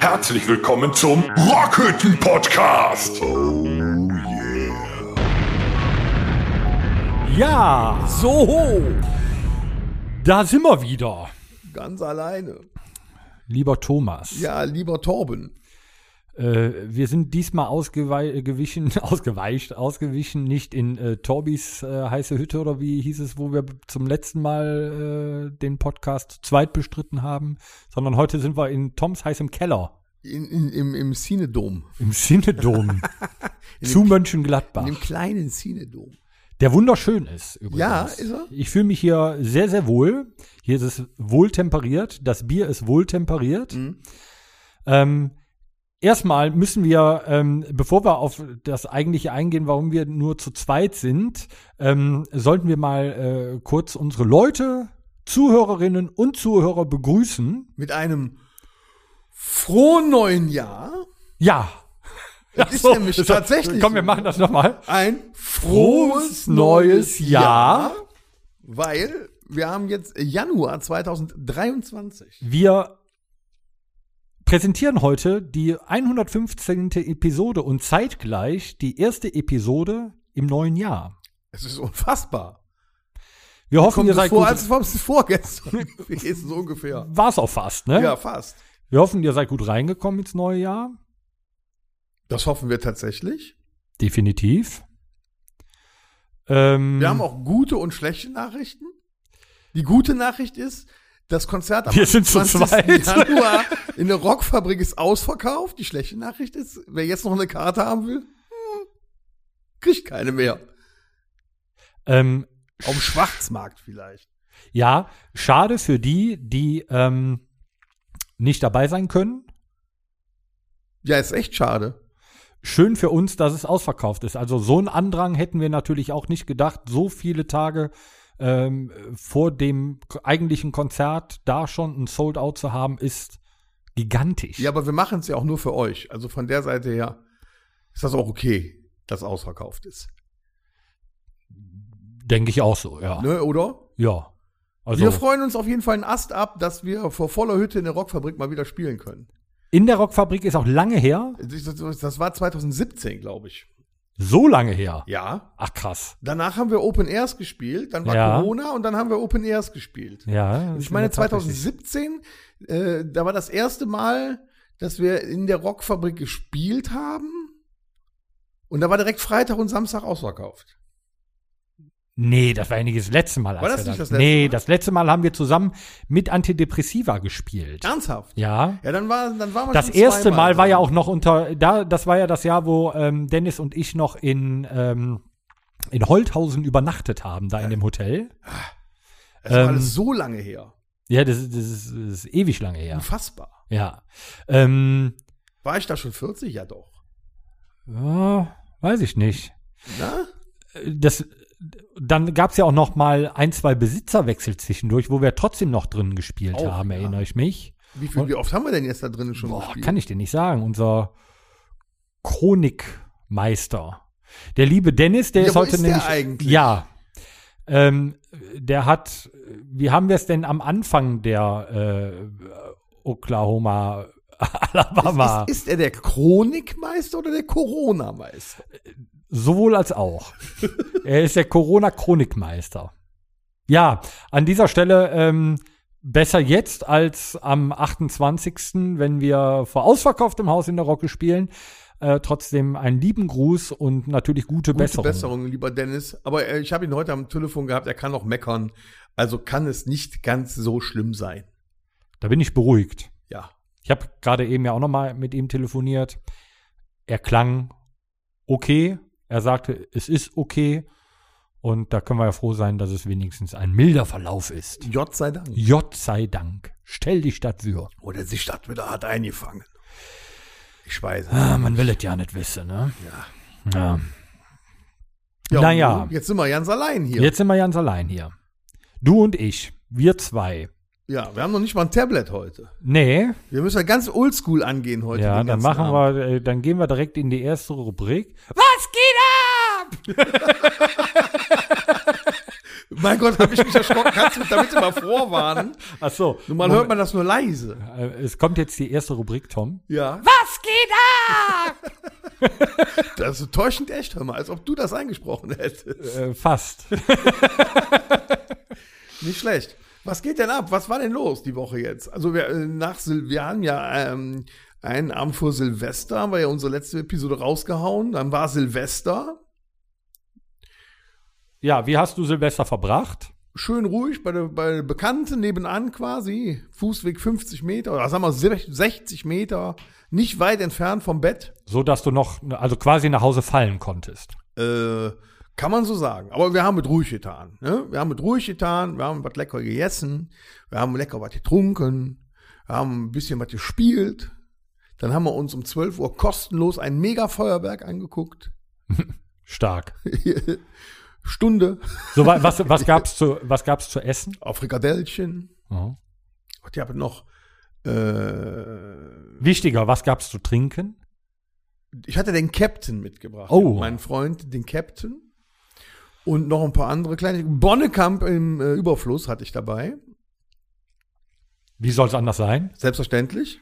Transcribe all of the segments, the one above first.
Herzlich willkommen zum Rockhütten Podcast. Oh yeah. Ja, so. Da sind wir wieder. Ganz alleine. Lieber Thomas. Ja, lieber Torben. Äh, wir sind diesmal ausgewichen, ausgeweicht, ausgewichen, nicht in äh, Torbis äh, heiße Hütte oder wie hieß es, wo wir zum letzten Mal äh, den Podcast zu zweit bestritten haben, sondern heute sind wir in Toms heißem Keller. In, in, im, Im Cinedom. Im Cinedom. zu dem- Mönchengladbach. In dem kleinen Cinedom. Der wunderschön ist übrigens. Ja, ist er? Ich fühle mich hier sehr, sehr wohl. Hier ist es wohl temperiert. Das Bier ist wohl temperiert. Mhm. Ähm, erstmal müssen wir, ähm, bevor wir auf das eigentliche eingehen, warum wir nur zu zweit sind, ähm, sollten wir mal äh, kurz unsere Leute, Zuhörerinnen und Zuhörer begrüßen. Mit einem frohen neuen Jahr. Ja. Es ist nämlich das- tatsächlich Komm, wir so. machen das nochmal. Ein Frohes neues Jahr. Weil wir haben jetzt Januar 2023. Wir präsentieren heute die 115. Episode und zeitgleich die erste Episode im neuen Jahr. Es ist unfassbar. Wir hoffen, Kommt ihr es seid vor, gut. als es vorgestern gewesen, so ungefähr. War's auch fast, ne? Ja, fast. Wir hoffen, ihr seid gut reingekommen ins neue Jahr. Das hoffen wir tatsächlich. Definitiv. Ähm, Wir haben auch gute und schlechte Nachrichten. Die gute Nachricht ist, das Konzert am Wir sind zu 20. zweit. Januar in der Rockfabrik ist ausverkauft. Die schlechte Nachricht ist, wer jetzt noch eine Karte haben will, hm, kriegt keine mehr. ähm, Auf dem Schwarzmarkt vielleicht. ja, schade für die, die ähm, nicht dabei sein können. Ja, ist echt schade. Schön für uns, dass es ausverkauft ist. Also so einen Andrang hätten wir natürlich auch nicht gedacht, so viele Tage ähm, vor dem eigentlichen Konzert da schon ein Sold-Out zu haben, ist gigantisch. Ja, aber wir machen es ja auch nur für euch. Also von der Seite her ist das auch okay, dass ausverkauft ist. Denke ich auch so, ja. Ne, oder? Ja. Also wir freuen uns auf jeden Fall einen Ast ab, dass wir vor voller Hütte in der Rockfabrik mal wieder spielen können. in der Rockfabrik ist auch lange her. Das war 2017, glaube ich. So lange her. Ja. Ach krass. Danach haben wir Open Airs gespielt, dann war Ja. Corona und dann haben wir Open Airs gespielt. Ja. Und ich meine, 2017, äh, da war das erste Mal, dass wir in der Rockfabrik gespielt haben. Und da war direkt Freitag und Samstag ausverkauft. Nee, das war ja nicht das letzte Mal. War das nicht da- das letzte Nee, Mal? das letzte Mal haben wir zusammen mit Antidepressiva gespielt. Ernsthaft? Ja. Ja, dann war, dann war man Das erste Mal war ja auch noch unter, da, das war ja das Jahr, wo ähm, Dennis und ich noch in, ähm, in Holthausen übernachtet haben, da in dem Hotel. Das war ähm, alles so lange her. Ja, das, ist- das, ist, das ist ewig lange her. Unfassbar. Ja. Ähm, War ich da schon 40? Ja, doch. ja, weiß ich nicht. Na? Das, dann gab es ja auch noch mal ein, zwei Besitzerwechsel zwischendurch, wo wir trotzdem noch drin gespielt Auch, haben, ja. erinnere ich mich. Wie, viel, wie oft haben wir denn jetzt da drinnen schon Boah, gespielt? kann ich dir nicht sagen. Unser Chronikmeister. Der liebe Dennis, der Ja, ist heute ist der nämlich. eigentlich? Ja. Ähm, der hat, wie haben wir es denn am Anfang der äh, Oklahoma, Alabama? Ist, ist er der Chronikmeister oder der Corona-Meister? Sowohl als auch. er ist der Corona-Chronikmeister. Ja, an dieser Stelle ähm, besser jetzt als am 28., wenn wir vor ausverkauftem Haus in der Rocke spielen. Äh, trotzdem einen lieben Gruß und natürlich gute, Gute Besserung. Besserung, lieber Dennis. Aber äh, ich habe ihn heute am Telefon gehabt, er kann noch meckern. Also kann es nicht ganz so schlimm sein. Da bin ich beruhigt. Ja. Ich habe gerade eben ja auch noch mal mit ihm telefoniert. Er klang okay. Er sagte, es ist okay. Und da können wir ja froh sein, dass es wenigstens ein milder Verlauf ist. Gott sei Dank. J sei Dank. Stell dich dafür. Oder sich das wieder hat eingefangen. Ich weiß. Ah, man will es ja nicht wissen, ne? Ja. Ja. Ja, naja. Jetzt sind wir ganz allein hier. Jetzt sind wir ganz allein hier. Du und ich, wir zwei. Ja, wir haben noch nicht mal ein Tablet heute. Nee, Wir müssen ja ganz oldschool angehen heute. ja, dann machen Abend. wir, äh, dann gehen wir direkt in die erste Rubrik. Was geht? Mein Gott, habe ich mich erschrocken. Kannst du mich damit immer vorwarnen? Ach so. Normal hört man das nur leise. Äh, Es kommt jetzt die erste Rubrik, Tom. Ja. Was geht ab? Das ist täuschend echt, hör mal, als ob du das eingesprochen hättest. äh, fast. Nicht schlecht. Was geht denn ab? Was war denn los die Woche jetzt? Also wir, äh, nach Sil wir haben ja ähm, einen Abend vor Silvester, haben wir ja unsere letzte Episode rausgehauen. Dann war Silvester. Ja, wie hast du Silvester verbracht? Schön ruhig bei der, bei der Bekannten nebenan quasi. Fußweg 50 Meter oder sagen wir 60 Meter. Nicht weit entfernt vom Bett. So dass du noch, also quasi nach Hause fallen konntest. Äh, kann man so sagen. Aber wir haben mit ruhig getan. Ne? Wir haben mit ruhig getan, wir haben was lecker gegessen, wir haben lecker was getrunken, wir haben ein bisschen was gespielt. Dann haben wir uns um 12 Uhr kostenlos ein Mega-Feuerwerk angeguckt. Stark. Stunde So, wa- was, was gab's zu, was gab's zu essen? auf Frikadellchen. Ja. Und ich habe noch, äh, Wichtiger, was gab's zu trinken? ich hatte den Captain mitgebracht. Oh. Meinen Freund, den Captain. Und noch ein paar andere kleine. Bonnekamp im äh, Überfluss hatte ich dabei. Wie soll's anders sein? Selbstverständlich.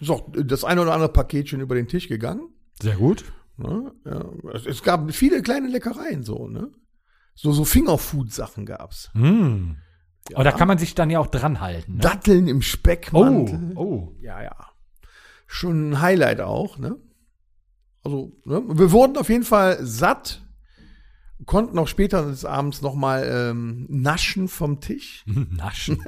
Ist auch das eine oder andere Paketchen über den Tisch gegangen. Sehr gut. Ne? Ja, es, es gab viele kleine Leckereien so, ne? So, so Fingerfood-Sachen gab's. Mm. Aber da kann man sich dann ja auch dran halten. Ne? Datteln im Oh, Speckmantel. oh. Ja, ja. Schon ein Highlight auch, ne? Also, ne? wir wurden auf jeden Fall satt, konnten auch später des Abends noch mal ähm, naschen vom Tisch. Naschen.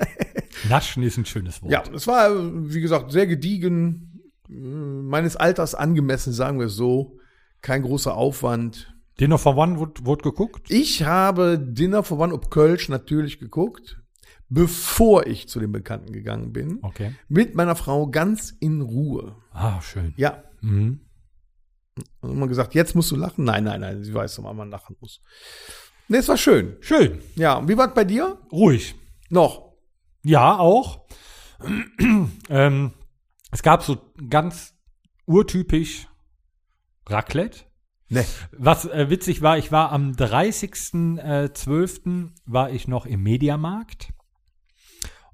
Naschen ist ein schönes Wort. Ja, es war, wie gesagt, sehr gediegen, äh, meines Alters angemessen, sagen wir es so. Kein großer Aufwand. Dinner for One wurde, wurde geguckt? Ich habe Dinner for One ob Kölsch natürlich geguckt, bevor ich zu den Bekannten gegangen bin. Okay. Mit meiner Frau ganz in Ruhe. Ah, schön. Ja. Mhm. Und immer gesagt, jetzt musst du lachen. Nein, nein, nein, sie weiß doch, wann man lachen muss. Nee, es war schön. Schön. Ja, und wie war es bei dir? Ruhig. Noch. Ja, auch. ähm, es gab so ganz urtypisch Raclette. Ne. Was äh, witzig war, ich war am 30.12. war ich noch im Mediamarkt.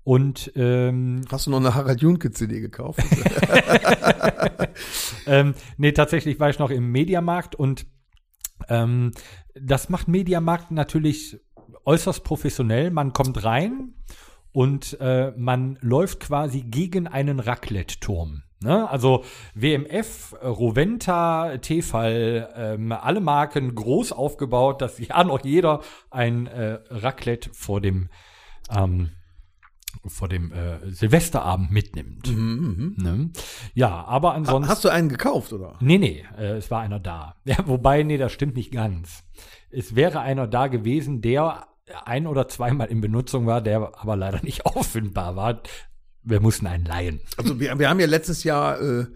Und ähm, Hast du noch eine Harald Junke CD gekauft? ähm, nee, tatsächlich war ich noch im Mediamarkt und ähm, das macht Mediamarkt natürlich äußerst professionell. Man kommt rein und äh, man läuft quasi gegen einen Raclette-Turm. Ne? Also WMF, Roventa, Tefal, ähm, alle Marken groß aufgebaut, dass ja noch jeder ein äh, Raclette vor dem ähm, vor dem äh, Silvesterabend mitnimmt. Ne? Ja, aber ansonsten. Hast du einen gekauft, oder? Nee, nee, äh, es war einer da. Ja, wobei, nee, das stimmt nicht ganz. Es wäre einer da gewesen, der ein oder zweimal in Benutzung war, der aber leider nicht auffindbar war. Wir mussten einen leihen. Also wir, wir haben ja letztes Jahr äh,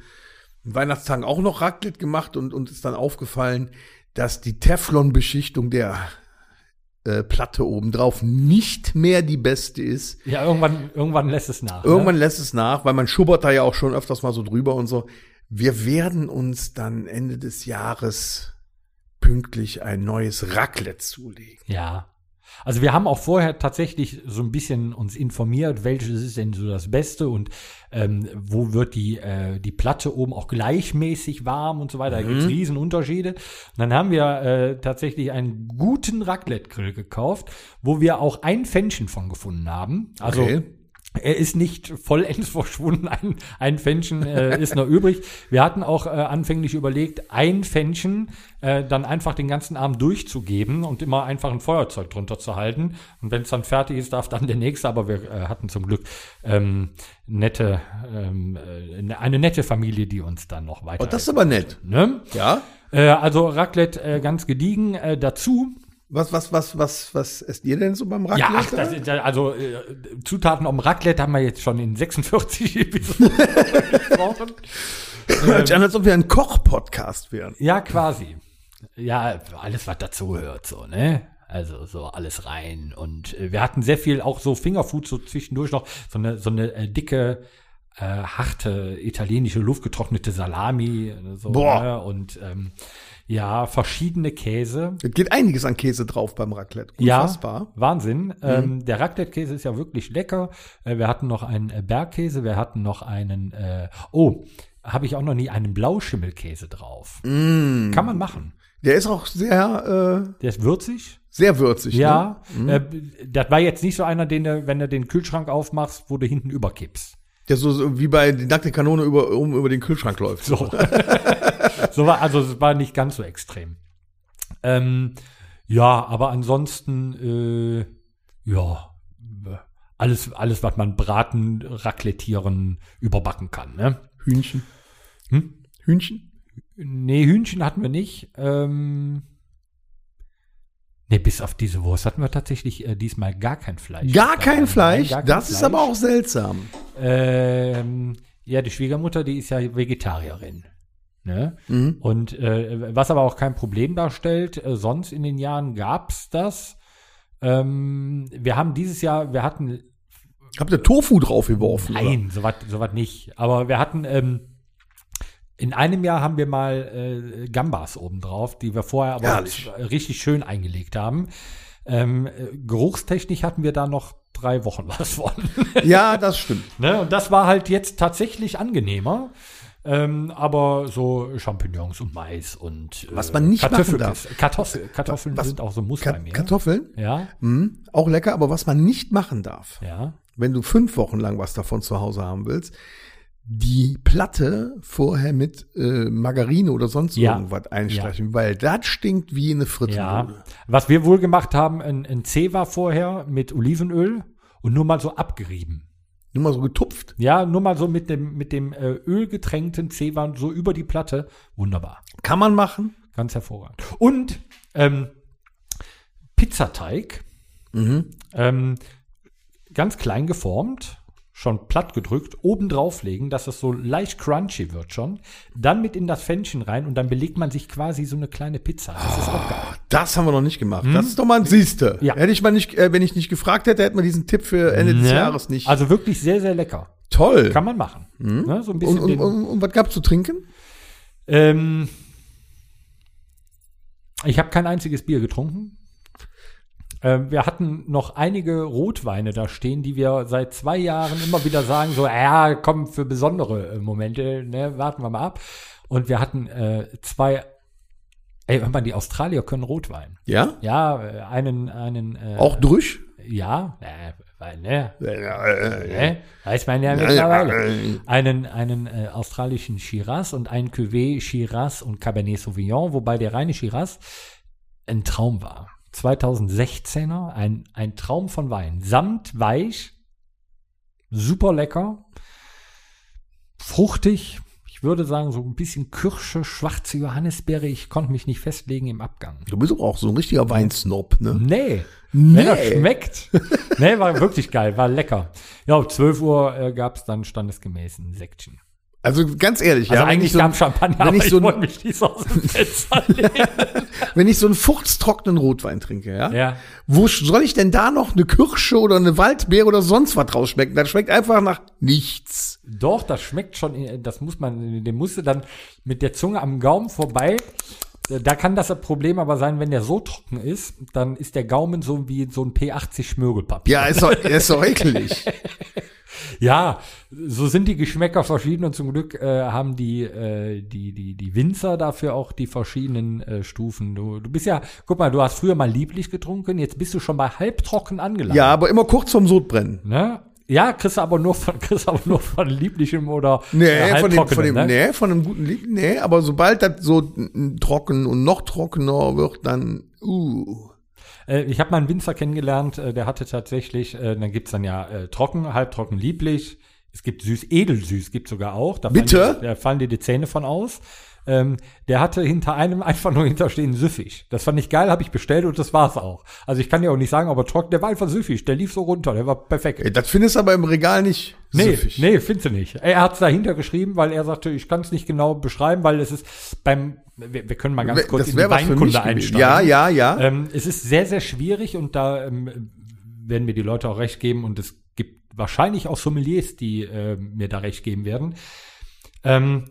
Weihnachtstagen auch noch Raclette gemacht und uns ist dann aufgefallen, dass die Teflon-Beschichtung der äh, Platte obendrauf nicht mehr die beste ist. Ja, irgendwann, irgendwann lässt es nach. Irgendwann Ne? lässt es nach, weil man schubbert da ja auch schon öfters mal so drüber und so. Wir werden uns dann Ende des Jahres pünktlich ein neues Raclette zulegen. Ja. Also wir haben auch vorher tatsächlich so ein bisschen uns informiert, welches ist denn so das Beste und ähm, wo wird die, äh, die Platte oben auch gleichmäßig warm und so weiter. Da Mhm. gibt's riesen Unterschiede. Und dann haben wir äh, tatsächlich einen guten Raclette-Grill gekauft, wo wir auch ein Fännchen von gefunden haben. Also Okay. Er ist nicht vollends verschwunden, ein, ein Fännchen äh, ist noch übrig. Wir hatten auch äh, anfänglich überlegt, ein Fännchen äh, dann einfach den ganzen Abend durchzugeben und immer einfach ein Feuerzeug drunter zu halten. Und wenn es dann fertig ist, darf dann der nächste. Aber wir äh, hatten zum Glück ähm, nette, ähm, äh, eine nette Familie, die uns dann noch weiter. Oh, das ist aber nett. ne? Ja? äh, also Raclette äh, ganz gediegen. Äh, dazu Was, was, was, was, was esst ihr denn so beim Ja, ach, Raclette? das, ist also äh, Zutaten um Raclette haben wir jetzt schon in 46 Episoden gesprochen. Hört sich an, als ob wir ein Koch-Podcast wären. Ja, quasi. Ja, alles, was dazugehört, so, ne? Also so alles rein. Und äh, wir hatten sehr viel auch so Fingerfood so zwischendurch noch, so eine, so eine äh, dicke äh, harte italienische luftgetrocknete Salami äh, so, Boah. Ne? und ähm, ja, verschiedene Käse. Es geht einiges an Käse drauf beim Raclette. Ja, Unfassbar. Wahnsinn. Ähm, der Raclette-Käse ist ja wirklich lecker. Äh, wir hatten noch einen äh, Bergkäse, wir hatten noch einen, äh, oh, habe ich auch noch nie einen Blauschimmelkäse drauf. Mm. Kann man machen. Der ist auch sehr, äh, Der ist würzig. sehr würzig. Ja, Ne? äh, das war jetzt nicht so einer, den du, wenn du den Kühlschrank aufmachst, wo du hinten überkippst. Der so, so wie bei die nackte Kanone über, um über den Kühlschrank läuft. So. so war, also es war nicht ganz so extrem. Ähm, ja, aber ansonsten, äh, ja, alles, alles, was man braten, raclettieren, überbacken kann, ne? Hühnchen. Hm? Hühnchen? Nee, Hühnchen hatten wir nicht. Ähm, nee, bis auf diese Wurst hatten wir tatsächlich äh, diesmal gar kein Fleisch. Gar dabei. kein Nein, Fleisch? gar kein das ist Fleisch. aber auch seltsam. Ähm, ja, die Schwiegermutter, die ist ja Vegetarierin. Ne? Mhm. Und äh, was aber auch kein Problem darstellt, äh, sonst in den Jahren gab's das. Ähm, wir haben dieses Jahr, wir hatten, Habt ihr Tofu draufgeworfen? nein, sowas sowas nicht, aber wir hatten, ähm, in einem Jahr haben wir mal äh, Gambas obendrauf, die wir vorher aber Herrlich. richtig schön eingelegt haben. Ähm, äh, geruchstechnisch hatten wir da noch drei Wochen was von. Ja, das stimmt. Ne? Und das war halt jetzt tatsächlich angenehmer. Ähm, aber so Champignons und Mais und äh, Was man nicht Kartoffel, machen darf. Kartoffel, Kartoffeln Was- sind auch so ein Muss Ka bei mir. Kartoffeln? ja, Mhm. Auch lecker, aber was man nicht machen darf, ja. wenn du fünf Wochen lang was davon zu Hause haben willst, die Platte vorher mit äh, Margarine oder sonst Ja. irgendwas einstreichen, weil das stinkt wie eine Ja. Frittenbude. Was wir wohl gemacht haben, ein, ein Zewa vorher mit Olivenöl und nur mal so abgerieben. Nur mal so getupft. Ja, nur mal so mit dem, mit dem äh, ölgetränkten Zewa so über die Platte. Wunderbar. Kann man machen. Ganz hervorragend. Und ähm, Pizzateig, Mhm. ähm, ganz klein geformt, schon platt gedrückt, oben drauflegen, dass es so leicht crunchy wird schon. Dann mit in das Pfännchen rein und dann belegt man sich quasi so eine kleine Pizza. Das ist auch geil. Das haben wir noch nicht gemacht. Das ist doch mal ein Siehste. Ja. Hätte ich mal nicht, äh, wenn ich nicht gefragt hätte, hätten wir diesen Tipp für Ende des Ne? Jahres nicht. Also wirklich sehr, sehr lecker. Toll. Kann man machen. Ne? So ein bisschen und, und, und, und was gab's zu trinken? ähm, ich habe kein einziges Bier getrunken. Ähm, wir hatten noch einige Rotweine da stehen, die wir seit zwei Jahren immer wieder sagen, so, ja, komm, für besondere äh, Momente, ne, warten wir mal ab. Und wir hatten äh, zwei, ey, hör mal, die Australier können Rotwein. Ja? Ja, äh, einen, einen, äh, Auch durch? ja, äh, weil, ne, äh, ne, weiß man ja mittlerweile. einen, einen äh, australischen Shiraz und ein Cuvée Shiraz und Cabernet Sauvignon, wobei der reine Shiraz ein Traum war. 2016er, ein, ein Traum von Wein. Samt weich, super lecker, fruchtig, ich würde sagen so ein bisschen Kirsche, schwarze Johannisbeere, ich konnte mich nicht festlegen im Abgang. Du bist aber auch so ein richtiger Weinsnob, ne? Nee, Nee. wenn er schmeckt. nee, war wirklich geil, war lecker. Ja, um 12 Uhr äh, gab es dann standesgemäß ein Sektchen. Also ganz ehrlich, Also ja, wenn eigentlich ich, so, gab Champagner, wenn aber ich so ein- mich nicht so aus dem Fenster wenn ich so einen furztrockenen Rotwein trinke, ja, ja. wo soll ich denn da noch eine Kirsche oder eine Waldbeere oder sonst was rausschmecken? Das schmeckt einfach nach nichts. Doch, das schmeckt schon, äh, das muss man, den musst du dann mit der Zunge am Gaumen vorbei. Äh, Da kann das Problem aber sein, wenn der so trocken ist, dann ist der Gaumen so wie so ein P80 Schmirgelpapier. Ja, ist doch, ist doch eklig. Ja, so sind die Geschmäcker verschieden und zum Glück äh, haben die, äh, die, die, die Winzer dafür auch die verschiedenen äh, Stufen. Du, du bist ja, guck mal, du hast früher mal lieblich getrunken, jetzt bist du schon bei halbtrocken angelangt. Ja, aber immer kurz vorm Sodbrennen. Ne? Ja, kriegst du aber nur von, kriegst aber nur von lieblichem oder Nee, äh, von dem, von dem, ne? nee, von einem guten Lied, nee, aber sobald das so trocken und noch trockener wird, dann, uh. Äh, ich habe mal einen Winzer kennengelernt, äh, der hatte tatsächlich, äh, dann gibt's dann ja äh, trocken, halbtrocken, lieblich. Es gibt süß, edelsüß, gibt sogar auch. Da Bitte? Fallen die, da fallen dir die Zähne von aus. Ähm, der hatte hinter einem einfach nur hinterstehen süffig. Das fand ich geil, habe ich bestellt und das war's auch. Also ich kann ja auch nicht sagen, aber trocken, der war einfach süffig, der lief so runter, der war perfekt. Das findest du aber im Regal nicht Nee, süffig. nee, findest du nicht. Er hat's dahinter geschrieben, weil er sagte, ich kann es nicht genau beschreiben, weil es ist beim, wir, wir können mal ganz kurz in die Weinkunde einsteigen. Ja, ja, ja. Ähm, es ist sehr, sehr schwierig und da ähm, werden mir die Leute auch recht geben und es gibt wahrscheinlich auch Sommeliers, die äh, mir da recht geben werden. Ähm,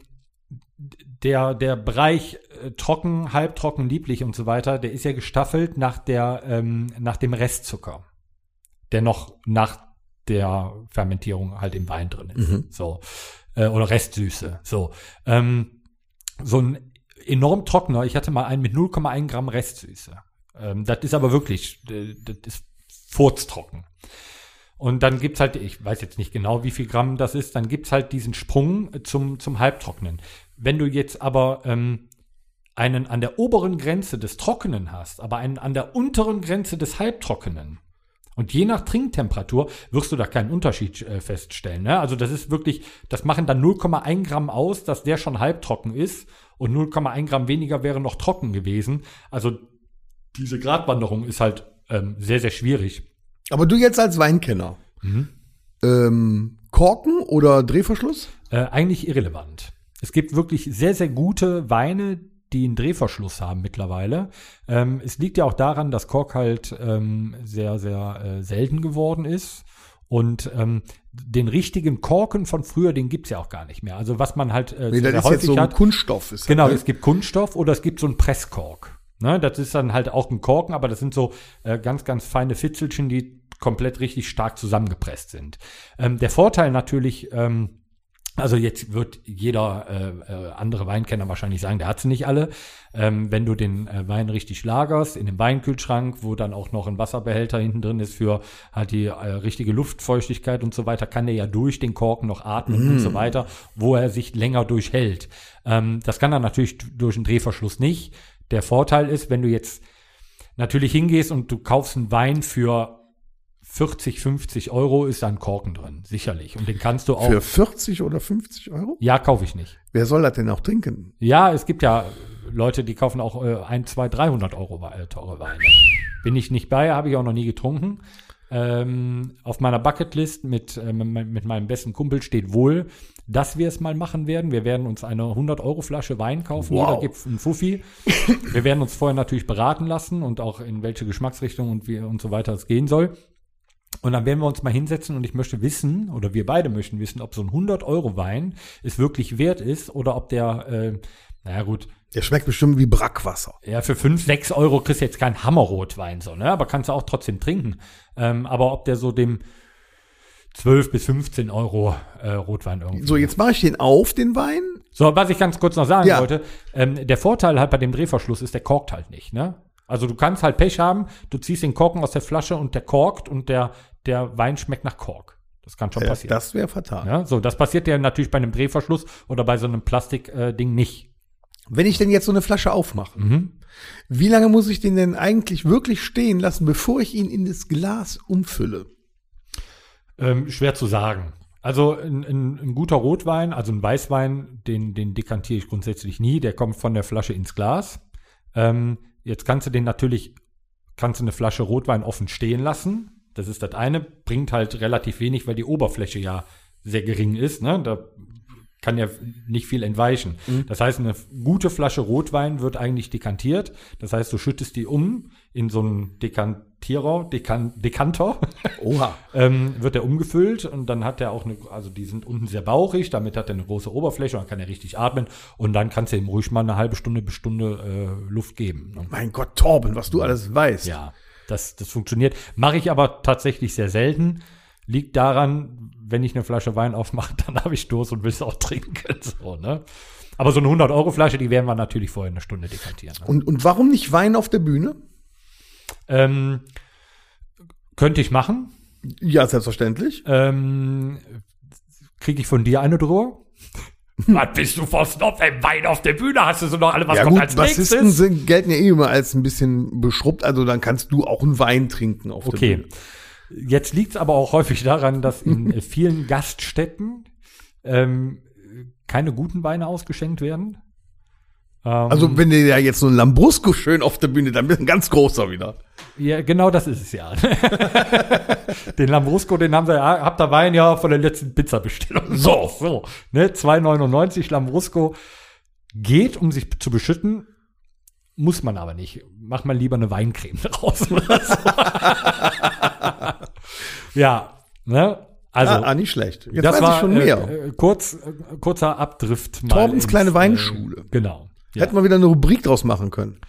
der, der Bereich äh, trocken, halbtrocken, lieblich und so weiter, der ist ja gestaffelt nach der, ähm, nach dem Restzucker, der noch nach der Fermentierung halt im Wein drin ist. Mhm. So. Äh, oder Restsüße. So. Ähm, so ein enorm trockener, ich hatte mal einen mit 0,1 Gramm Restsüße. Ähm, das ist aber wirklich, äh, das ist furztrocken. Und dann gibt's halt, ich weiß jetzt nicht genau, wie viel Gramm das ist, dann gibt's halt diesen Sprung zum, zum Halbtrocknen. Wenn du jetzt aber ähm, einen an der oberen Grenze des Trockenen hast, aber einen an der unteren Grenze des Halbtrockenen, und je nach Trinktemperatur wirst du da keinen Unterschied äh, feststellen. Ne? Also das ist wirklich, das machen dann 0,1 Gramm aus, dass der schon halbtrocken ist und 0,1 Gramm weniger wäre noch trocken gewesen. Also diese Gratwanderung ist halt ähm, sehr, sehr schwierig. Aber du jetzt als Weinkenner, ähm, Korken oder Drehverschluss? Äh, eigentlich irrelevant. Es gibt wirklich sehr, sehr gute Weine, die einen Drehverschluss haben mittlerweile. Ähm, es liegt ja auch daran, dass Kork halt ähm, sehr, sehr äh, selten geworden ist. Und ähm, den richtigen Korken von früher, den gibt's ja auch gar nicht mehr. Also was man halt äh, Nee, sehr, sehr ist jetzt so hat. Kunststoff. Ist Genau, das, es gibt Kunststoff oder es gibt so einen Presskork. Ne, das ist dann halt auch ein Korken, aber das sind so äh, ganz, ganz feine Fitzelchen, die komplett richtig stark zusammengepresst sind. Ähm, der Vorteil natürlich, ähm, also jetzt wird jeder äh, äh, andere Weinkenner wahrscheinlich sagen, der hat sie nicht alle. Ähm, wenn du den äh, Wein richtig lagerst in dem Weinkühlschrank, wo dann auch noch ein Wasserbehälter hinten drin ist für halt die äh, richtige Luftfeuchtigkeit und so weiter, kann der ja durch den Korken noch atmen und so weiter, wo er sich länger durchhält. Ähm, das kann er natürlich durch einen Drehverschluss nicht. Der Vorteil ist, wenn du jetzt natürlich hingehst und du kaufst einen Wein für 40, 50 Euro, ist da ein Korken drin, sicherlich. Und den kannst du auch. Für 40 oder 50 Euro? ja, kaufe ich nicht. Wer soll das denn auch trinken? Ja, es gibt ja Leute, die kaufen auch äh, ein, zwei, 300 Euro äh, teure Weine. Bin ich nicht bei, habe ich auch noch nie getrunken. Ähm, auf meiner Bucketlist mit, äh, mit meinem besten Kumpel steht wohl, dass wir es mal machen werden. Wir werden uns eine 100 Euro Flasche Wein kaufen. Wow. Jeder gibt einen Fuffi. wir werden uns vorher natürlich beraten lassen und auch in welche Geschmacksrichtung und wie und so weiter es gehen soll. Und dann werden wir uns mal hinsetzen und ich möchte wissen, oder wir beide möchten wissen, ob so ein 100-Euro-Wein es wirklich wert ist oder ob der, äh, naja gut, Der schmeckt bestimmt wie Brackwasser. ja, für 5, 6 Euro kriegst du jetzt keinen Hammerrotwein, so, ne? Aber kannst du auch trotzdem trinken. Ähm, aber ob der so dem 12 bis 15 Euro äh, Rotwein irgendwie. So, jetzt mache ich den auf, den Wein. So, was ich ganz kurz noch sagen Ja. wollte, ähm, der Vorteil halt bei dem Drehverschluss ist, der korkt halt nicht, ne? Also du kannst halt Pech haben, du ziehst den Korken aus der Flasche und der korkt und der, der Wein schmeckt nach Kork. Das kann schon Ja, passieren. das wäre fatal. ja, so, das passiert ja natürlich bei einem Drehverschluss oder bei so einem Plastikding äh, Ding nicht. Wenn ich denn jetzt so eine Flasche aufmache, Mhm. wie lange muss ich den denn eigentlich wirklich stehen lassen, bevor ich ihn in das Glas umfülle? Ähm, schwer zu sagen. Also ein, ein, ein guter Rotwein, also ein Weißwein, den, den dekantiere ich grundsätzlich nie. Der kommt von der Flasche ins Glas. Ähm, jetzt kannst du den natürlich, kannst du eine Flasche Rotwein offen stehen lassen. Das ist das eine. Bringt halt relativ wenig, weil die Oberfläche ja sehr gering ist. Ne? Da kann ja nicht viel entweichen. Das heißt, eine gute Flasche Rotwein wird eigentlich dekantiert. Das heißt, du schüttest die um in so einen Dekantierer, Dekan Dekanter Oha. ähm, wird er umgefüllt und dann hat er auch eine, also die sind unten sehr bauchig, damit hat er eine große Oberfläche und dann kann er richtig atmen und dann kannst du ihm ruhig mal eine halbe Stunde bis Stunde äh, Luft geben. ne? Mein Gott, Torben, was du alles weißt. Ja, das, das funktioniert. Mache ich aber tatsächlich sehr selten. Liegt daran, wenn ich eine Flasche Wein aufmache, dann habe ich Durst und will es auch trinken. So, ne? Aber so eine 100-Euro-Flasche, die werden wir natürlich vorher eine Stunde dekantieren. Ne? Und, und warum nicht Wein auf der Bühne? Ähm, könnte ich machen. Ja, selbstverständlich. Ähm, Kriege ich von dir eine drüber? Was bist du for Snob? Ey, Wein auf der Bühne hast du so noch alle, was ja kommt gut, als Bassisten nächstes? sind, gelten ja eh immer als ein bisschen beschrubbt, also dann kannst du auch einen Wein trinken auf der Okay. Jetzt liegt es aber auch häufig daran, dass in vielen Gaststätten ähm, keine guten Weine ausgeschenkt werden. Ähm, Also wenn dir ja jetzt so ein Lambrusco schön auf der Bühne, dann bist du ein ganz großer wieder. ja, genau das ist es ja. den Lambrusco, den haben sie ja, habt ihr Wein ja von der letzten Pizza-Bestellung. So, so. Ne, 2,99 Lambrusco geht, um sich zu beschütten. Muss man aber nicht. Mach mal lieber eine Weincreme draus. Ja, ne? Also, ah, ah, nicht schlecht. Jetzt das weiß war ich schon äh, mehr. äh, kurz, äh, kurzer Abdrift. mal Torbens ins, kleine Weinschule. Genau. Ja. Hätten wir wieder eine Rubrik draus machen können.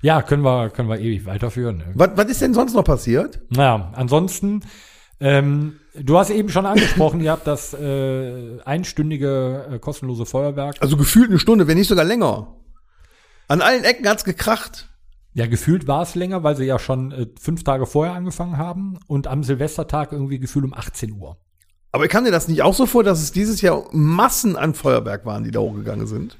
ja, können wir, können wir ewig weiterführen. Ne? Was, was ist denn sonst noch passiert? Naja, ansonsten, ähm, du hast eben schon angesprochen, ihr habt das äh, einstündige äh, kostenlose Feuerwerk. Also gefühlt eine Stunde, wenn nicht sogar länger. An allen Ecken hat's gekracht. Ja, gefühlt war es länger, weil sie ja schon äh, fünf Tage vorher angefangen haben und am Silvestertag irgendwie gefühlt um 18 Uhr. Aber kam dir das nicht auch so vor, dass es dieses Jahr Massen an Feuerwerk waren, die da hochgegangen sind?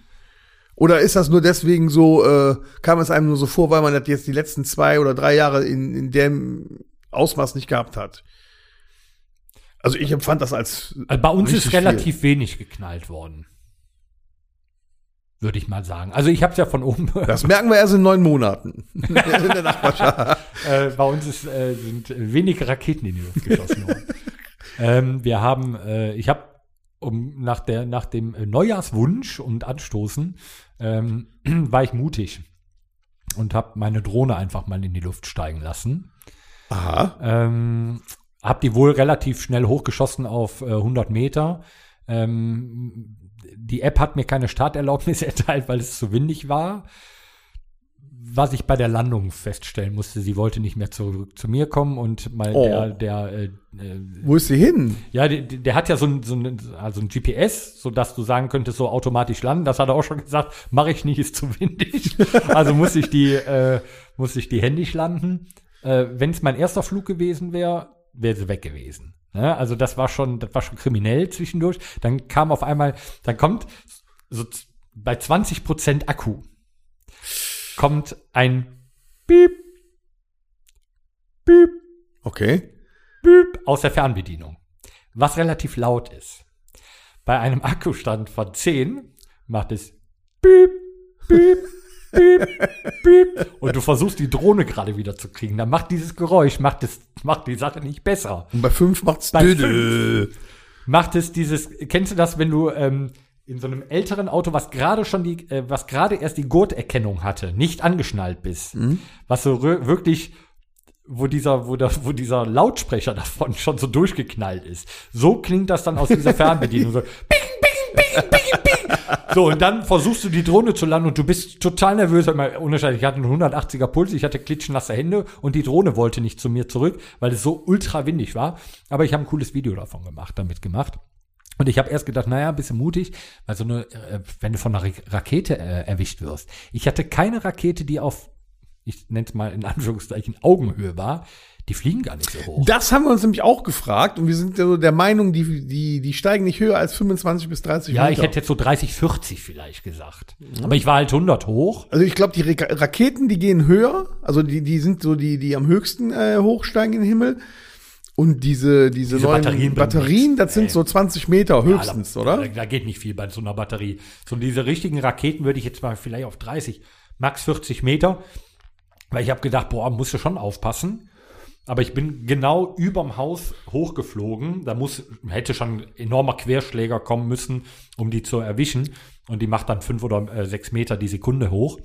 Oder ist das nur deswegen so, äh, kam es einem nur so vor, weil man das jetzt die letzten zwei oder drei Jahre in, in dem Ausmaß nicht gehabt hat? Also ich empfand das als Also bei uns ist relativ wenig geknallt worden. Würde ich mal sagen. Also ich habe es ja von oben. Das merken wir erst in neun Monaten. in der Nachbarschaft. äh, bei uns ist, äh, sind wenig Raketen in die Luft geschossen worden. ähm, wir haben, äh, ich habe um nach der nach dem Neujahrswunsch und Anstoßen ähm, war ich mutig und habe meine Drohne einfach mal in die Luft steigen lassen. Aha. Ähm, hab die wohl relativ schnell hochgeschossen auf äh, 100 Meter. Ähm, die App hat mir keine Starterlaubnis erteilt, weil es zu windig war. Was ich bei der Landung feststellen musste, sie wollte nicht mehr zurück zu mir kommen und mal Oh. der, der, äh, äh, Wo ist sie hin? ja, der, der hat ja so ein, so ein, also ein GPS, so dass du sagen könntest, so automatisch landen. Das hat er auch schon gesagt, mache ich nicht, ist zu windig. also muss ich die, äh, muss ich die händisch landen. Äh, Wenn es mein erster Flug gewesen wäre, wäre sie weg gewesen. Ne? Also das war schon, das war schon kriminell zwischendurch. Dann kam auf einmal, dann kommt so bei 20 Prozent Akku kommt ein Piep, Piep, Okay. Büb aus der Fernbedienung, was relativ laut ist. Bei einem Akkustand von 10 macht es Büb, Büb, Büb, Büb. Und du versuchst die Drohne gerade wieder zu kriegen. Dann macht dieses Geräusch, macht, es, macht die Sache nicht besser. Und bei fünf macht's Bei Dödel. Macht es dieses, kennst du das, wenn du ähm, in so einem älteren Auto, was gerade schon die, äh, was gerade erst die Gurterkennung hatte, nicht angeschnallt bist, was so wirklich wo dieser, wo, der, wo dieser Lautsprecher davon schon so durchgeknallt ist. So klingt das dann aus dieser Fernbedienung. So, bing, bing, so, und dann versuchst du die Drohne zu landen und du bist total nervös. Ich hatte einen 180er Puls, ich hatte klitschnasse Hände und die Drohne wollte nicht zu mir zurück, weil es so ultra windig war. Aber ich habe ein cooles Video davon gemacht, damit gemacht. Und ich habe erst gedacht, naja, ein bisschen mutig, weil so eine, äh, wenn du von einer Ra- Rakete äh, erwischt wirst. Ich hatte keine Rakete, die auf, ich nenne es mal in Anführungszeichen, Augenhöhe war. Die fliegen gar nicht so hoch. Das haben wir uns nämlich auch gefragt und wir sind so der Meinung, die, die, die steigen nicht höher als 25 bis 30 Ja, Meter. ich hätte jetzt so 30, 40 vielleicht gesagt. Aber ich war halt 100 hoch. also ich glaube, die Ra Raketen, die gehen höher, also die, die sind so die, die am höchsten äh, hochsteigen in den Himmel. Und diese, diese, Diese neuen Batterien Batterien, das sind Nee. so 20 Meter höchstens, Ja, da, oder? Da, da geht nicht viel bei so einer Batterie. So diese richtigen Raketen würde ich jetzt mal vielleicht auf 30, max 40 Meter. Weil ich habe gedacht, boah, musst du schon aufpassen. Aber ich bin genau überm Haus hochgeflogen. Da muss, hätte schon ein enormer Querschläger kommen müssen, um die zu erwischen. Und die macht dann fünf oder äh, sechs Meter die Sekunde hoch.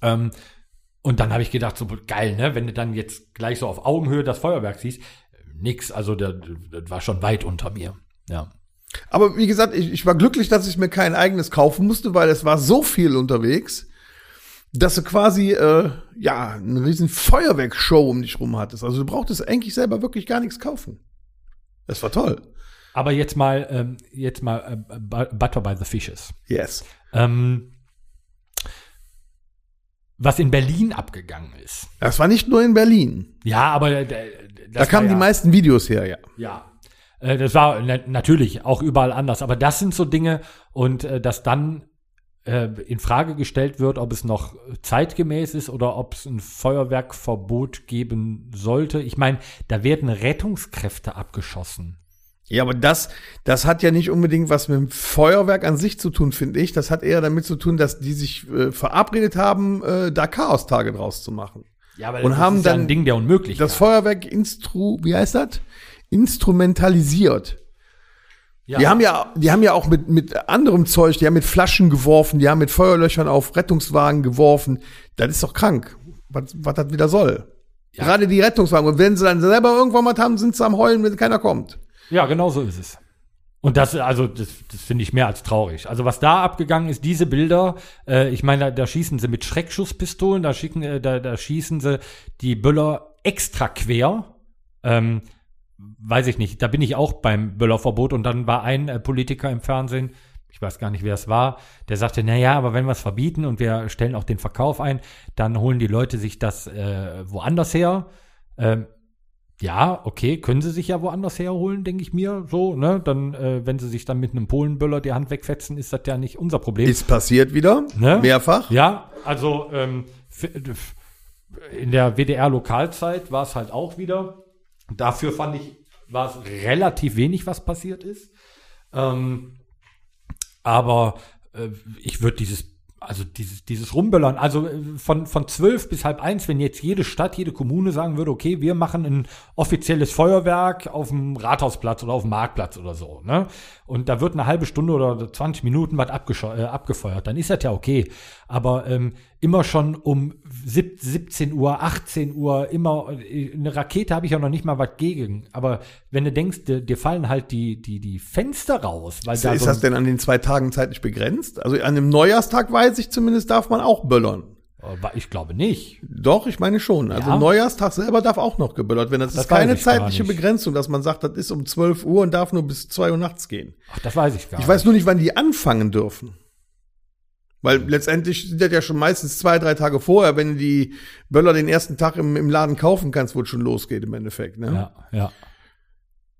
Ähm, und dann habe ich gedacht, so geil, ne? Wenn du dann jetzt gleich so auf Augenhöhe das Feuerwerk siehst, nix, also das, das war schon weit unter mir. Ja. Aber wie gesagt, ich, ich war glücklich, dass ich mir kein eigenes kaufen musste, weil es war so viel unterwegs, dass du quasi, äh, ja, eine riesen Feuerwerkshow um dich rum hattest. Also du brauchtest eigentlich selber wirklich gar nichts kaufen. Das war toll. Aber jetzt mal, ähm, jetzt mal äh, Bu- Butter by the Fishes. Yes. Ähm, was in Berlin abgegangen ist. Das war nicht nur in Berlin. Ja, aber äh, Da kamen war die ja, meisten Videos her, ja. Ja. Äh, Das war na natürlich auch überall anders, aber das sind so Dinge und äh, dass dann in Frage gestellt wird, ob es noch zeitgemäß ist oder ob es ein Feuerwerkverbot geben sollte. Ich meine, da werden Rettungskräfte abgeschossen. Ja, aber das, das hat ja nicht unbedingt was mit dem Feuerwerk an sich zu tun, finde ich. Das hat eher damit zu tun, dass die sich äh, verabredet haben, äh, da Chaostage draus zu machen. Ja, aber Und haben ist ja dann ein Ding der Unmöglichkeit. Das Feuerwerk instru, wie heißt das? Instrumentalisiert. Ja. Die haben ja, die haben ja auch mit, mit anderem Zeug, die haben mit Flaschen geworfen, die haben mit Feuerlöchern auf Rettungswagen geworfen. Das ist doch krank, was, was das wieder soll. Ja. Gerade die Rettungswagen. Und wenn sie dann selber irgendwann was haben, sind sie am Heulen, wenn keiner kommt. Ja, genau so ist es. Und das, also, das, das finde ich mehr als traurig. Also, was da abgegangen ist, diese Bilder, äh, ich meine, da, da schießen sie mit Schreckschusspistolen, da, schicken, äh, da, da schießen sie die Böller extra quer. Ähm, weiß ich nicht, da bin ich auch beim Böllerverbot und dann war ein äh, Politiker im Fernsehen, ich weiß gar nicht, wer es war, der sagte, na ja, aber wenn wir es verbieten und wir stellen auch den Verkauf ein, dann holen die Leute sich das äh, woanders her. Ähm, ja, okay, können sie sich ja woanders herholen, denke ich mir, so, ne? Dann, äh, wenn sie sich dann mit einem Polenböller die Hand wegfetzen, ist das ja nicht unser Problem. Ist passiert wieder, Ne? mehrfach. Ja, also ähm, in der WDR-Lokalzeit war es halt auch wieder. Dafür fand ich, war es relativ wenig, was passiert ist. Ähm, aber äh, ich würde dieses, also dieses, dieses Rumböllern, also äh, von, von zwölf bis halb eins, wenn jetzt jede Stadt, jede Kommune sagen würde, okay, wir machen ein offizielles Feuerwerk auf dem Rathausplatz oder auf dem Marktplatz oder so, ne? Und da wird eine halbe Stunde oder 20 Minuten was äh, abgefeuert, dann ist das ja okay. Aber ähm, immer schon um sieb- 17 Uhr, 18 Uhr, immer, äh, eine Rakete habe ich ja noch nicht mal was gegen. Aber wenn du denkst, dir, dir fallen halt die, die, die Fenster raus, weil Ist, da ist so das denn an den zwei Tagen zeitlich begrenzt? Also an dem Neujahrstag weiß ich zumindest, darf man auch böllern. Aber ich glaube nicht. Doch, ich meine schon. Also Ja? Neujahrsstag selber darf auch noch geböllert werden. Das, Das ist keine ich zeitliche. Begrenzung, dass man sagt, das ist um 12 Uhr und darf nur bis 2 Uhr nachts gehen. Ach, das weiß ich gar Ich nicht. weiß nur nicht, wann die anfangen dürfen. Weil letztendlich sind das ja schon meistens zwei, drei Tage vorher, wenn du die Böller den ersten Tag im, im Laden kaufen kannst, wo es schon losgeht im Endeffekt. Ne? Ja, ja.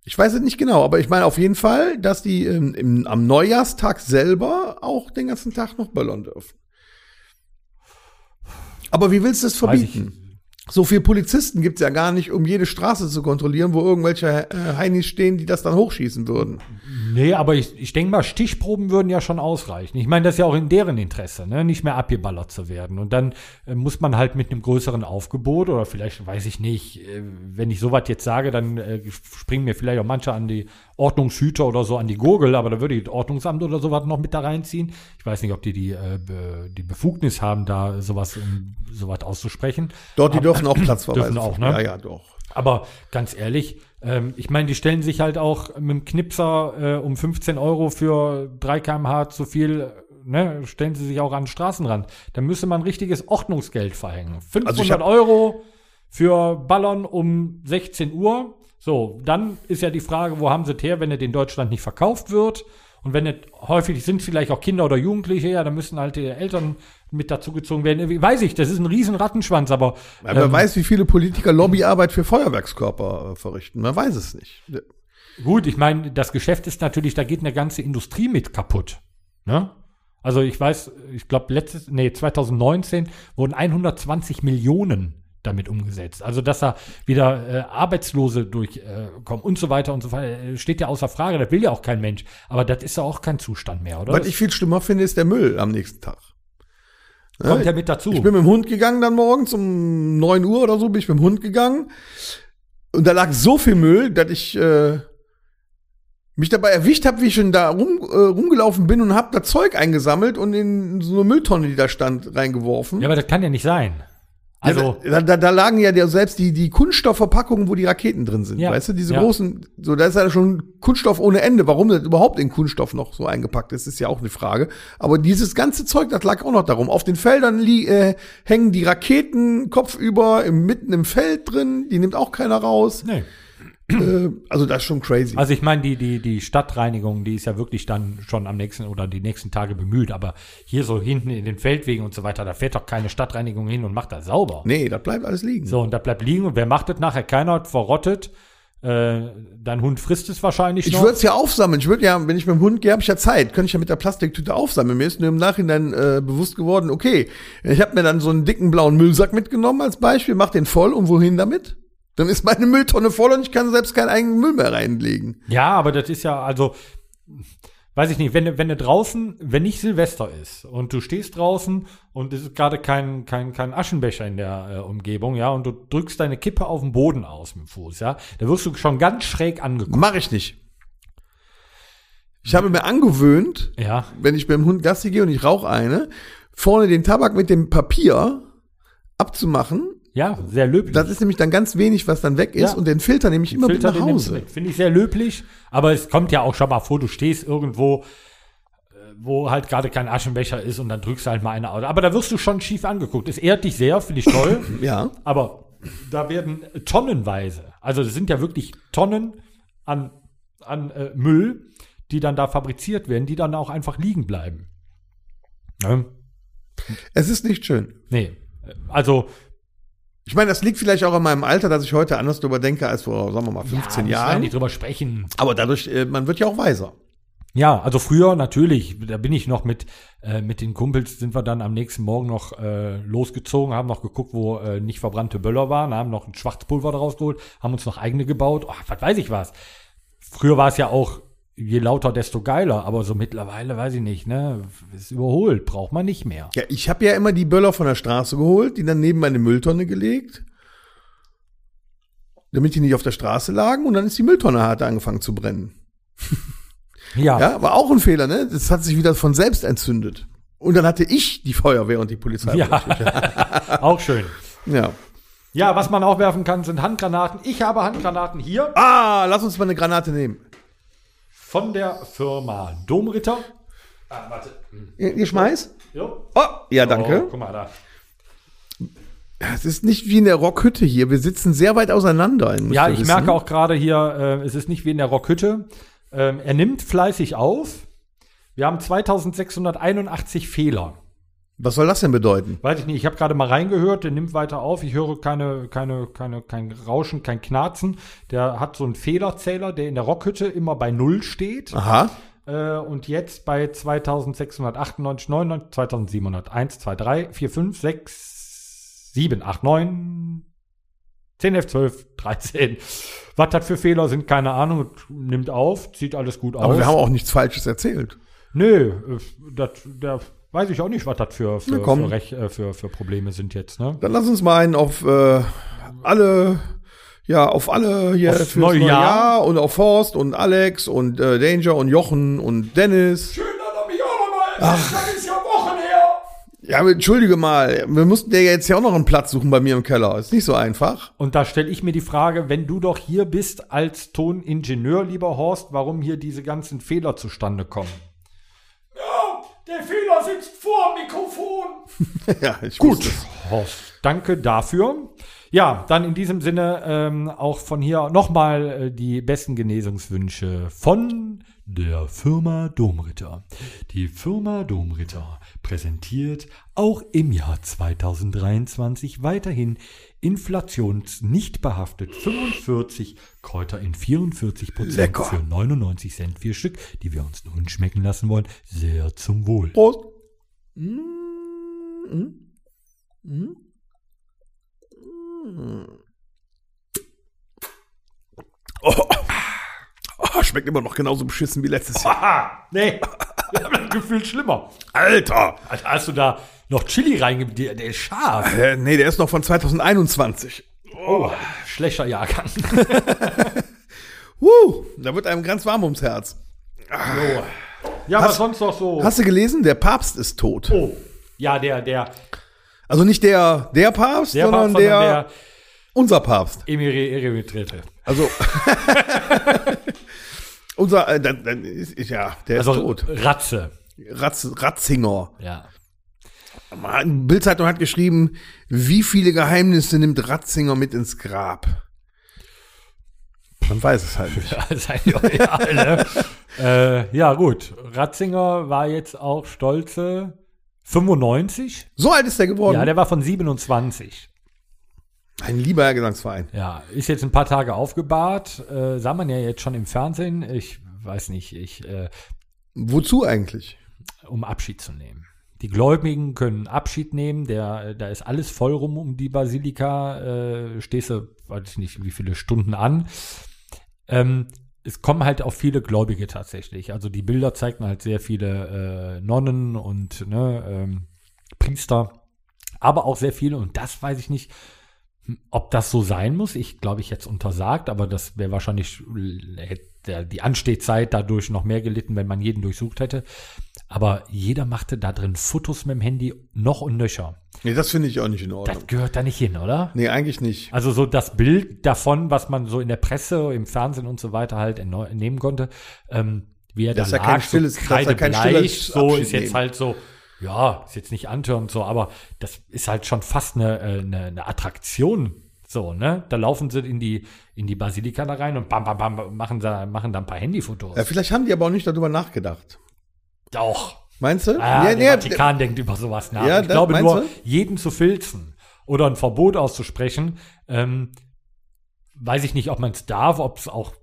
Ich weiß es nicht genau, aber ich meine auf jeden Fall, dass die ähm, im, am Neujahrstag selber auch den ganzen Tag noch böllern dürfen. Aber wie willst du ich. verbieten? So viele Polizisten gibt's ja gar nicht, um jede Straße zu kontrollieren, wo irgendwelche äh, Heinis stehen, die das dann hochschießen würden. Nee, aber ich, ich denke mal, Stichproben würden ja schon ausreichen. Ich meine, das ist ja auch in deren Interesse, ne? nicht mehr abgeballert zu werden. Und dann äh, muss man halt mit einem größeren Aufgebot oder vielleicht, weiß ich nicht, äh, wenn ich sowas jetzt sage, dann äh, springen mir vielleicht auch manche an die Ordnungshüter oder so an die Gurgel, aber da würde ich das Ordnungsamt oder sowas noch mit da reinziehen. Ich weiß nicht, ob die die, äh, die Befugnis haben, da sowas, um sowas auszusprechen. Dort, die dürfen auch Platzverweise. Dürfen auch, ne? Ja, ja, doch. Aber ganz ehrlich, ähm, ich meine, die stellen sich halt auch mit dem Knipser äh, um 15 Euro für 3 kmh zu viel, ne, stellen sie sich auch an den Straßenrand. Da müsste man richtiges Ordnungsgeld verhängen. 500 Also Euro für Ballern um 16 Uhr. So, dann ist ja die Frage, wo haben sie es her, wenn es in Deutschland nicht verkauft wird? Und wenn es häufig sind vielleicht auch Kinder oder Jugendliche, ja, dann müssen halt die Eltern mit dazugezogen werden. Wie- Weiß ich, das ist ein riesen Rattenschwanz, aber Aber wer ähm, weiß, wie viele Politiker Lobbyarbeit für Feuerwerkskörper äh, verrichten. Man weiß es nicht. Gut, ich meine, das Geschäft ist natürlich, da geht eine ganze Industrie mit kaputt. Ne? Also ich weiß, ich glaube letztes, nee, 2019 wurden 120 Millionen damit umgesetzt. Also dass da wieder äh, Arbeitslose durchkommen äh, und so weiter und so weiter, äh, steht ja außer Frage. Das will ja auch kein Mensch. Aber das ist ja auch kein Zustand mehr, oder? Was ich viel schlimmer finde, ist der Müll am nächsten Tag. kommt ja mit dazu. Ich bin mit dem Hund gegangen dann morgens um 9 Uhr oder so, bin ich mit dem Hund gegangen. Und da lag so viel Müll, dass ich äh, mich dabei erwischt habe, wie ich schon da rum, äh, rumgelaufen bin und habe da Zeug eingesammelt und in so eine Mülltonne, die da stand, reingeworfen. ja, aber das kann ja nicht sein. Also, Ja, da, da, da lagen ja der, selbst die, die Kunststoffverpackungen, wo die Raketen drin sind. Ja. Weißt du, diese Ja. großen, so, da ist ja schon Kunststoff ohne Ende. Warum das überhaupt in Kunststoff noch so eingepackt ist, ist ja auch eine Frage. Aber dieses ganze Zeug, das lag auch noch darum. Auf den Feldern li äh, hängen die Raketen kopfüber, im, mitten im Feld drin, die nimmt auch keiner raus. nee. Äh, also das ist schon crazy. Also ich meine, die, die, die Stadtreinigung, die ist ja wirklich dann schon am nächsten oder die nächsten Tage bemüht. Aber hier so hinten in den Feldwegen und so weiter, da fährt doch keine Stadtreinigung hin und macht das sauber. nee, das bleibt alles liegen. So, und da bleibt liegen und wer macht das nachher? Keiner hat verrottet. Äh, dein Hund frisst es wahrscheinlich Ich noch. würde es ja aufsammeln. Ich würde ja, wenn ich mit dem Hund gehe, habe ich ja Zeit. Könnte ich ja mit der Plastiktüte aufsammeln. Mir ist nur im Nachhinein äh, bewusst geworden, okay, ich habe mir dann so einen dicken blauen Müllsack mitgenommen als Beispiel, mach den voll und wohin damit? Dann ist meine Mülltonne voll und ich kann selbst keinen eigenen Müll mehr reinlegen. Ja, aber das ist ja, also, weiß ich nicht, wenn, du- wenn du draußen, wenn nicht Silvester ist und du stehst draußen und es ist gerade kein, kein, kein Aschenbecher in der äh, Umgebung, ja, und du drückst deine Kippe auf den Boden aus mit dem Fuß, ja, da wirst du schon ganz schräg angeguckt. Mache ich nicht. Ich habe mir angewöhnt, Ja, wenn ich beim Hund Gassi gehe und ich rauche eine, vorne den Tabak mit dem Papier abzumachen, Ja, sehr löblich. Das ist nämlich dann ganz wenig, was dann weg ist Ja. und den Filter nehme ich immer Filter, mit nach Hause. Finde ich sehr löblich. Aber es kommt ja auch schon mal vor, du stehst irgendwo, äh, wo halt gerade kein Aschenbecher ist und dann drückst du halt mal eine aus. Aber da wirst du schon schief angeguckt. Es ehrt dich sehr, finde ich toll. Ja. Aber da werden tonnenweise, also es sind ja wirklich Tonnen an, an äh, Müll, die dann da fabriziert werden, die dann auch einfach liegen bleiben. Ne? Es ist nicht schön. Nee. Also Ich meine, das liegt vielleicht auch an meinem Alter, dass ich heute anders drüber denke als vor, sagen wir mal, 15 ja, Jahren. nicht drüber sprechen. Aber dadurch, äh, man wird ja auch weiser. Ja, also früher natürlich, da bin ich noch mit, äh, mit den Kumpels, sind wir dann am nächsten Morgen noch äh, losgezogen, haben noch geguckt, wo äh, nicht verbrannte Böller waren, haben noch ein Schwarzpulver daraus geholt, haben uns noch eigene gebaut, oh, was weiß ich was. Früher war es ja auch, je lauter, desto geiler, aber so mittlerweile, weiß ich nicht, ne, ist überholt, braucht man nicht mehr. Ja, ich habe ja immer die Böller von der Straße geholt, die dann neben meine Mülltonne gelegt, damit die nicht auf der Straße lagen und dann ist die Mülltonne hart angefangen zu brennen. Ja, Ja, war auch ein Fehler, ne? Das hat sich wieder von selbst entzündet. Und dann hatte ich die Feuerwehr und die Polizei. ja. auch schön. ja. Ja, was man auch werfen kann, sind Handgranaten. Ich habe Handgranaten hier Ah, lass uns mal eine Granate nehmen. Von der Firma Domritter. Ah, warte. Ihr, ihr schmeißt? Jo. Oh, ja, Oh, danke. guck mal da. Es ist nicht wie in der Rockhütte hier. Wir sitzen sehr weit auseinander. Ja, ich wissen. merke auch gerade hier, äh, es ist nicht wie in der Rockhütte. Ähm, er nimmt fleißig auf. Wir haben 2681 Fehler. Was soll das denn bedeuten? Weiß ich nicht, ich habe gerade mal reingehört, der nimmt weiter auf. Ich höre keine, keine, keine, kein Rauschen, kein Knarzen. Der hat so einen Fehlerzähler, der in der Rockhütte immer bei Null steht. Aha. Äh, und jetzt bei 2698, 99, 2701, 2, 3, 4, 5, 6, 7, 8, 9, 10, 11, 12, 13. Was das für Fehler sind, keine Ahnung. Nimmt auf, zieht alles gut aus. Aber wir haben auch nichts Falsches erzählt. Nö, äh, das, der weiß ich auch nicht, was das für, für, für, Rech, äh, für, für Probleme sind jetzt. Ne? Dann lass uns mal einen auf äh, alle, ja, auf alle hier Aufs fürs neue Jahr. Jahr und auf Forst und Alex und äh, Danger und Jochen und Dennis. Schön, dass er mich auch nochmal. Das ist ja Wochen her. Ja, aber entschuldige mal, wir mussten dir jetzt ja auch noch einen Platz suchen bei mir im Keller. Ist nicht so einfach. Und da stelle ich mir die Frage, wenn du doch hier bist als Toningenieur, lieber Horst, warum hier diese ganzen Fehler zustande kommen? Ja, der Fehler sitzt vor dem Mikrofon. ja, ich Gut. Horst, danke dafür. Ja, dann in diesem Sinne ähm, auch von hier nochmal äh, die besten Genesungswünsche von der Firma Domritter. Die Firma Domritter präsentiert auch im Jahr 2023 weiterhin inflationsnicht behaftet 45 Kräuter in 44 Prozent für 99 Cent vier Stück, die wir uns nun schmecken lassen wollen. Sehr zum Wohl. Prost. Mm, mm, mm. Mm. Oh. Oh, schmeckt immer noch genauso beschissen wie letztes Jahr. Aha, nee, ich habe das Gefühl schlimmer. Alter! Alter, hast du da noch Chili reingegeben? Der, der ist scharf. Äh, nee, der ist noch von 2021. Oh, schlechter Jahrgang. Uh, da wird einem ganz warm ums Herz. Ja, was sonst noch so? Hast du gelesen? Der Papst ist tot. oh, ja, der, der, Also nicht der, der Papst, der sondern, Papst, der, sondern der unser Papst. Emiri Eremitrete. Also unser, äh, dann, dann ist, ist ja, der Also ist tot. Ratze. Ratz, Ratzinger. Ja. Bildzeitung hat geschrieben, wie viele Geheimnisse nimmt Ratzinger mit ins Grab? Man weiß es halt nicht. Ja, sei doch egal, ne? äh, ja, gut. Ratzinger war jetzt auch stolze 95. So alt ist er geworden. Ja, der war von 27. Ein lieber Gesangsverein. Ja, ist jetzt ein paar Tage aufgebahrt. Äh, sah man ja jetzt schon im Fernsehen. Ich weiß nicht, ich, äh, Wozu eigentlich? Um Abschied zu nehmen. Die Gläubigen können Abschied nehmen. Der, da ist alles voll rum um die Basilika. Äh, stehst du, weiß ich nicht, wie viele Stunden an. Ähm, es kommen halt auch viele Gläubige tatsächlich. Also die Bilder zeigten halt sehr viele äh, Nonnen und ne, ähm, Priester, aber auch sehr viele, und das weiß ich nicht, hm, ob das so sein muss. Ich glaube, ich es untersagt, aber das wäre wahrscheinlich, äh, hätte die Anstehzeit dadurch noch mehr gelitten, wenn man jeden durchsucht hätte. Aber jeder machte da drin Fotos mit dem Handy noch und nöcher. Nee, das finde ich auch nicht in Ordnung. Das gehört da nicht hin, oder? nee, eigentlich nicht. Also so das Bild davon, was man so in der Presse, im Fernsehen und so weiter halt entnehmen konnte, ähm, wie er Das da ist ja kein lag, stilles- so das ist ja kein stilles so Abschied ist jetzt nehmen. halt so, ja, ist jetzt nicht antörend so, aber das ist halt schon fast eine, äh, eine, eine Attraktion. So, ne? Da laufen sie in die, in die Basilika da rein und bam, bam, bam, machen da, machen da ein paar Handyfotos. Ja, vielleicht haben die aber auch nicht darüber nachgedacht. Doch. Meinst du? Ah, Ja, der nee, Vatikan denkt über sowas nach. Ja, ich das glaube nur, du? jeden zu filzen oder ein Verbot auszusprechen, ähm, weiß ich nicht, ob man es darf, ob es auch,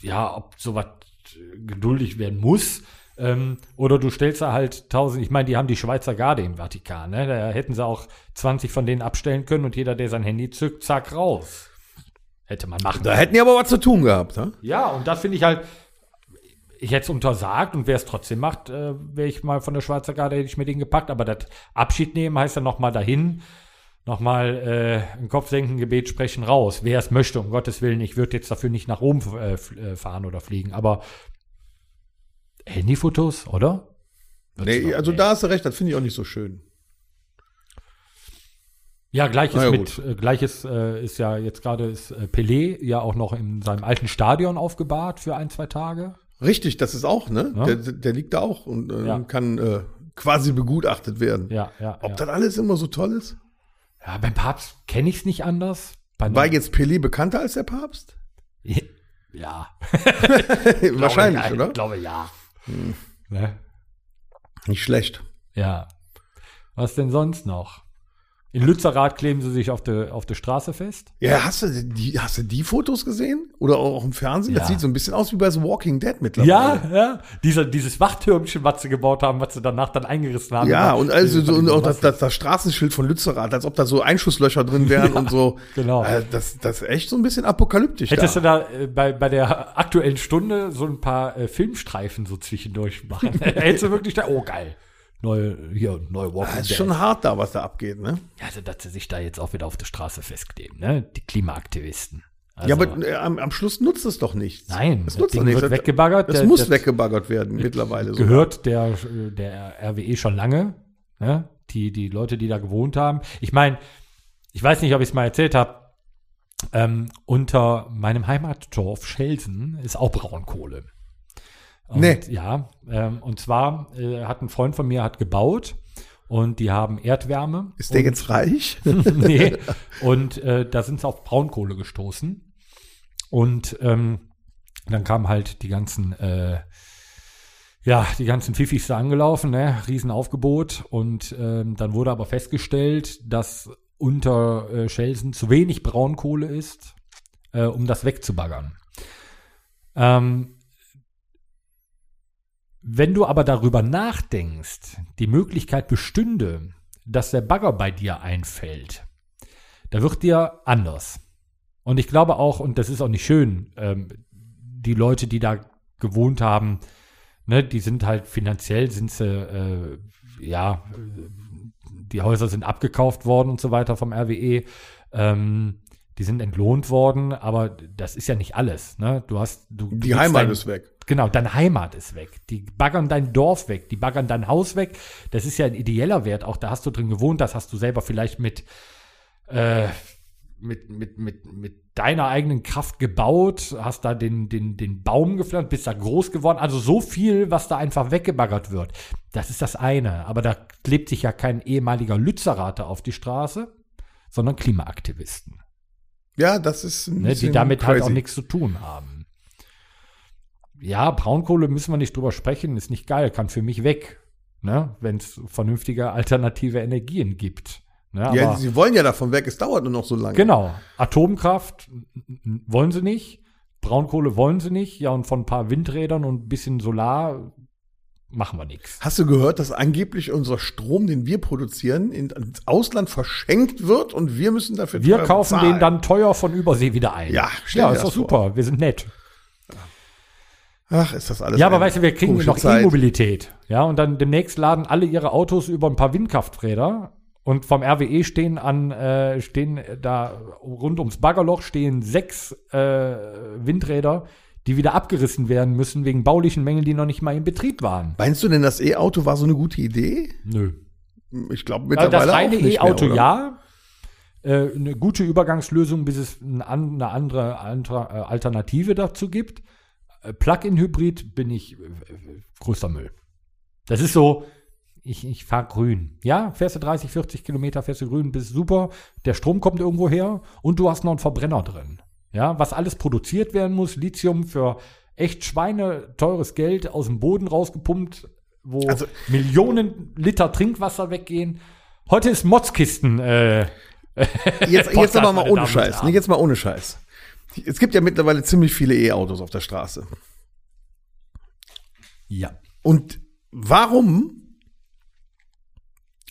ja, ob sowas äh, geduldig werden muss. Ähm, oder du stellst da halt tausend, ich meine, die haben die Schweizer Garde im Vatikan, ne? Da hätten sie auch 20 von denen abstellen können und jeder, der sein Handy zückt, zack, raus. Hätte man machen Da hätten die aber was zu tun gehabt. Ne? ja, und das finde ich halt, ich hätte es untersagt und wer es trotzdem macht, äh, wäre ich mal von der Schweizer Garde, hätte ich mir den gepackt. Aber das Abschied nehmen heißt dann nochmal dahin, nochmal äh, ein Kopfsenken-Gebet sprechen raus. Wer es möchte, um Gottes Willen, ich würde jetzt dafür nicht nach Rom äh, äh, fahren oder fliegen. Aber Handyfotos, oder? Würdest Nee, du- also da hast du recht, das finde ich auch nicht so schön. Ja, gleiches ja, mit, äh, gleiches äh, ist ja jetzt gerade ist äh, Pelé ja auch noch in seinem alten Stadion aufgebahrt für ein, zwei Tage. Richtig, das ist auch, ne? Ja. Der, der liegt da auch und äh, Ja. kann äh, quasi begutachtet werden. Ja, ja. Ob ja. das alles immer so toll ist? Ja, beim Papst kenne ich es nicht anders. Bei War jetzt Pelé bekannter als der Papst? ja. Wahrscheinlich, glaube, oder? Ich glaube ja. Ne? Nicht schlecht. Ja. Was denn sonst noch? In Lützerath kleben sie sich auf der auf der Straße fest. Ja, hast du die, hast du die Fotos gesehen? Oder auch im Fernsehen? Das Ja. sieht so ein bisschen aus wie bei The Walking Dead mittlerweile. Ja, ja. Dieser, dieses Wachtürmchen, was sie gebaut haben, was sie danach dann eingerissen haben. Ja, und also so, und auch das, das, das Straßenschild von Lützerath, als ob da so Einschusslöcher drin wären und so. genau. Äh, das, das ist echt so ein bisschen apokalyptisch. Hättest da. du da äh, bei, bei der aktuellen Stunde so ein paar äh, Filmstreifen so zwischendurch machen? Hättest du wirklich da, oh geil. Neue, hier, neue Walking ist Dead. schon hart da, was da abgeht, ne? Ja, also, dass sie sich da jetzt auch wieder auf der Straße festkleben, ne? Die Klimaaktivisten. Also, ja, aber äh, am, am Schluss nutzt es doch nichts. Nein, es das nutzt doch nichts. wird weggebaggert. Es muss das weggebaggert werden mittlerweile. sogar. Gehört der, der RWE schon lange, ne? Die, die Leute, die da gewohnt haben. Ich meine, ich weiß nicht, ob ich es mal erzählt habe, ähm, unter meinem Heimatdorf Schelsen ist auch Braunkohle. Und, Nee. Ja, ähm, und zwar äh, hat ein Freund von mir hat gebaut und die haben Erdwärme. Ist der und, jetzt reich? nee. Und äh, da sind sie auf Braunkohle gestoßen. Und ähm, dann kamen halt die ganzen, äh, ja, die ganzen Fifis da angelaufen, ne? Riesenaufgebot. Und ähm, dann wurde aber festgestellt, dass unter äh, Schelsen zu wenig Braunkohle ist, äh, um das wegzubaggern. Ähm, wenn du aber darüber nachdenkst, die Möglichkeit bestünde, dass der Bagger bei dir einfällt, da wird dir anders. Und ich glaube auch, und das ist auch nicht schön, ähm, die Leute, die da gewohnt haben, ne, die sind halt finanziell, sind sie, äh, ja, die Häuser sind abgekauft worden und so weiter vom RWE. Ähm, die sind entlohnt worden, aber das ist ja nicht alles. Ne? Du hast, du, du Die Heimat dein- ist weg. Genau, deine Heimat ist weg. Die baggern dein Dorf weg, die baggern dein Haus weg. Das ist ja ein ideeller Wert. Auch da hast du drin gewohnt, das hast du selber vielleicht mit, äh, mit, mit, mit, mit deiner eigenen Kraft gebaut, hast da den, den, den Baum gepflanzt, bist da groß geworden. Also so viel, was da einfach weggebaggert wird. Das ist das eine. Aber da klebt sich ja kein ehemaliger Lützerater auf die Straße, sondern Klimaaktivisten, Ja, das ist ein ne, die damit halt auch crazy. nichts zu tun haben. Ja, Braunkohle müssen wir nicht drüber sprechen, ist nicht geil, kann für mich weg, ne, wenn es vernünftige alternative Energien gibt. Ne, Ja, sie wollen ja davon weg, es dauert nur noch so lange. Genau. Atomkraft wollen sie nicht. Braunkohle wollen sie nicht. Ja, und von ein paar Windrädern und ein bisschen Solar machen wir nichts. Hast du gehört, dass angeblich unser Strom, den wir produzieren, in- ins Ausland verschenkt wird und wir müssen dafür Wir kaufen den dann teuer von Übersee wieder ein. Ja, ja ist doch super. Wir sind nett. Ach, ist das alles Ja, aber weißt du, wir kriegen noch. E-Mobilität. Ja, und dann demnächst laden alle ihre Autos über ein paar Windkrafträder. Und vom RWE stehen an, äh, stehen da rund ums Baggerloch stehen sechs äh, Windräder, die wieder abgerissen werden müssen wegen baulichen Mängeln, die noch nicht mal in Betrieb waren. Meinst du denn, das E-Auto war so eine gute Idee? Nö. Ich glaube Also mittlerweile das reine auch nicht E-Auto ja. Äh, eine gute Übergangslösung, bis es eine andere, andere äh, Alternative dazu gibt. Äh, Plug-in-Hybrid bin ich äh, größter Müll. Das ist so, ich, ich fahre grün. Ja, fährst du 30, 40 Kilometer, fährst du grün, bist super. Der Strom kommt irgendwo her und du hast noch einen Verbrenner drin. Ja, was alles produziert werden muss, Lithium für echt Schweine teures Geld aus dem Boden rausgepumpt, wo Also- Millionen Liter Trinkwasser weggehen. Heute ist Motzkisten. Äh, Jetzt, jetzt aber mal ohne Scheiß. Nee, jetzt mal ohne Scheiß. Es gibt ja mittlerweile ziemlich viele E-Autos auf der Straße. ja. Und warum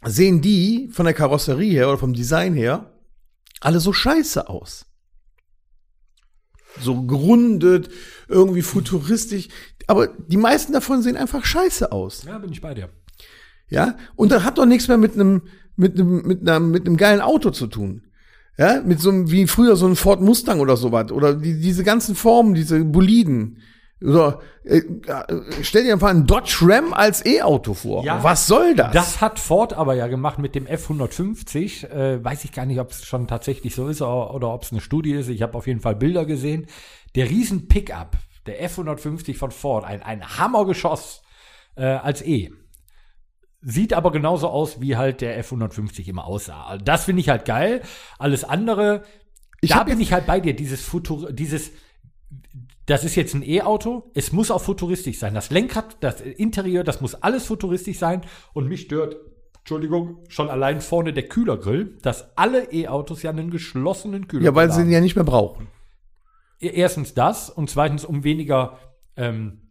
sehen die von der Karosserie her oder vom Design her alle so scheiße aus? So gerundet, irgendwie futuristisch. Aber die meisten davon sehen einfach scheiße aus. Ja, bin ich bei dir. Ja, und das hat doch nichts mehr mit einem mit einem mit einem mit einem geilen Auto zu tun. Ja, mit so einem wie früher so ein Ford Mustang oder sowas oder die, diese ganzen Formen, diese Boliden. Oder äh, äh, stell dir einfach einen Dodge Ram als E-Auto vor. Ja. Was soll das? Das hat Ford aber ja gemacht mit dem F150. Äh, weiß ich gar nicht, ob es schon tatsächlich so ist oder, oder ob es eine Studie ist. Ich habe auf jeden Fall Bilder gesehen. Der riesen Pickup, der F150 von Ford, ein, ein Hammergeschoss äh, als E. Sieht aber genauso aus, wie halt der F150 immer aussah. Also das finde ich halt geil. Alles andere, Ich da bin ich halt bei dir. Dieses Futur, dieses, das ist jetzt ein E-Auto. Es muss auch futuristisch sein. Das Lenkrad, das Interieur, das muss alles futuristisch sein. Und mich stört, Entschuldigung, schon allein vorne der Kühlergrill, dass alle E-Autos ja einen geschlossenen Kühlergrill ja, weil sie haben. ihn ja nicht mehr brauchen. Erstens das und zweitens um weniger, ähm,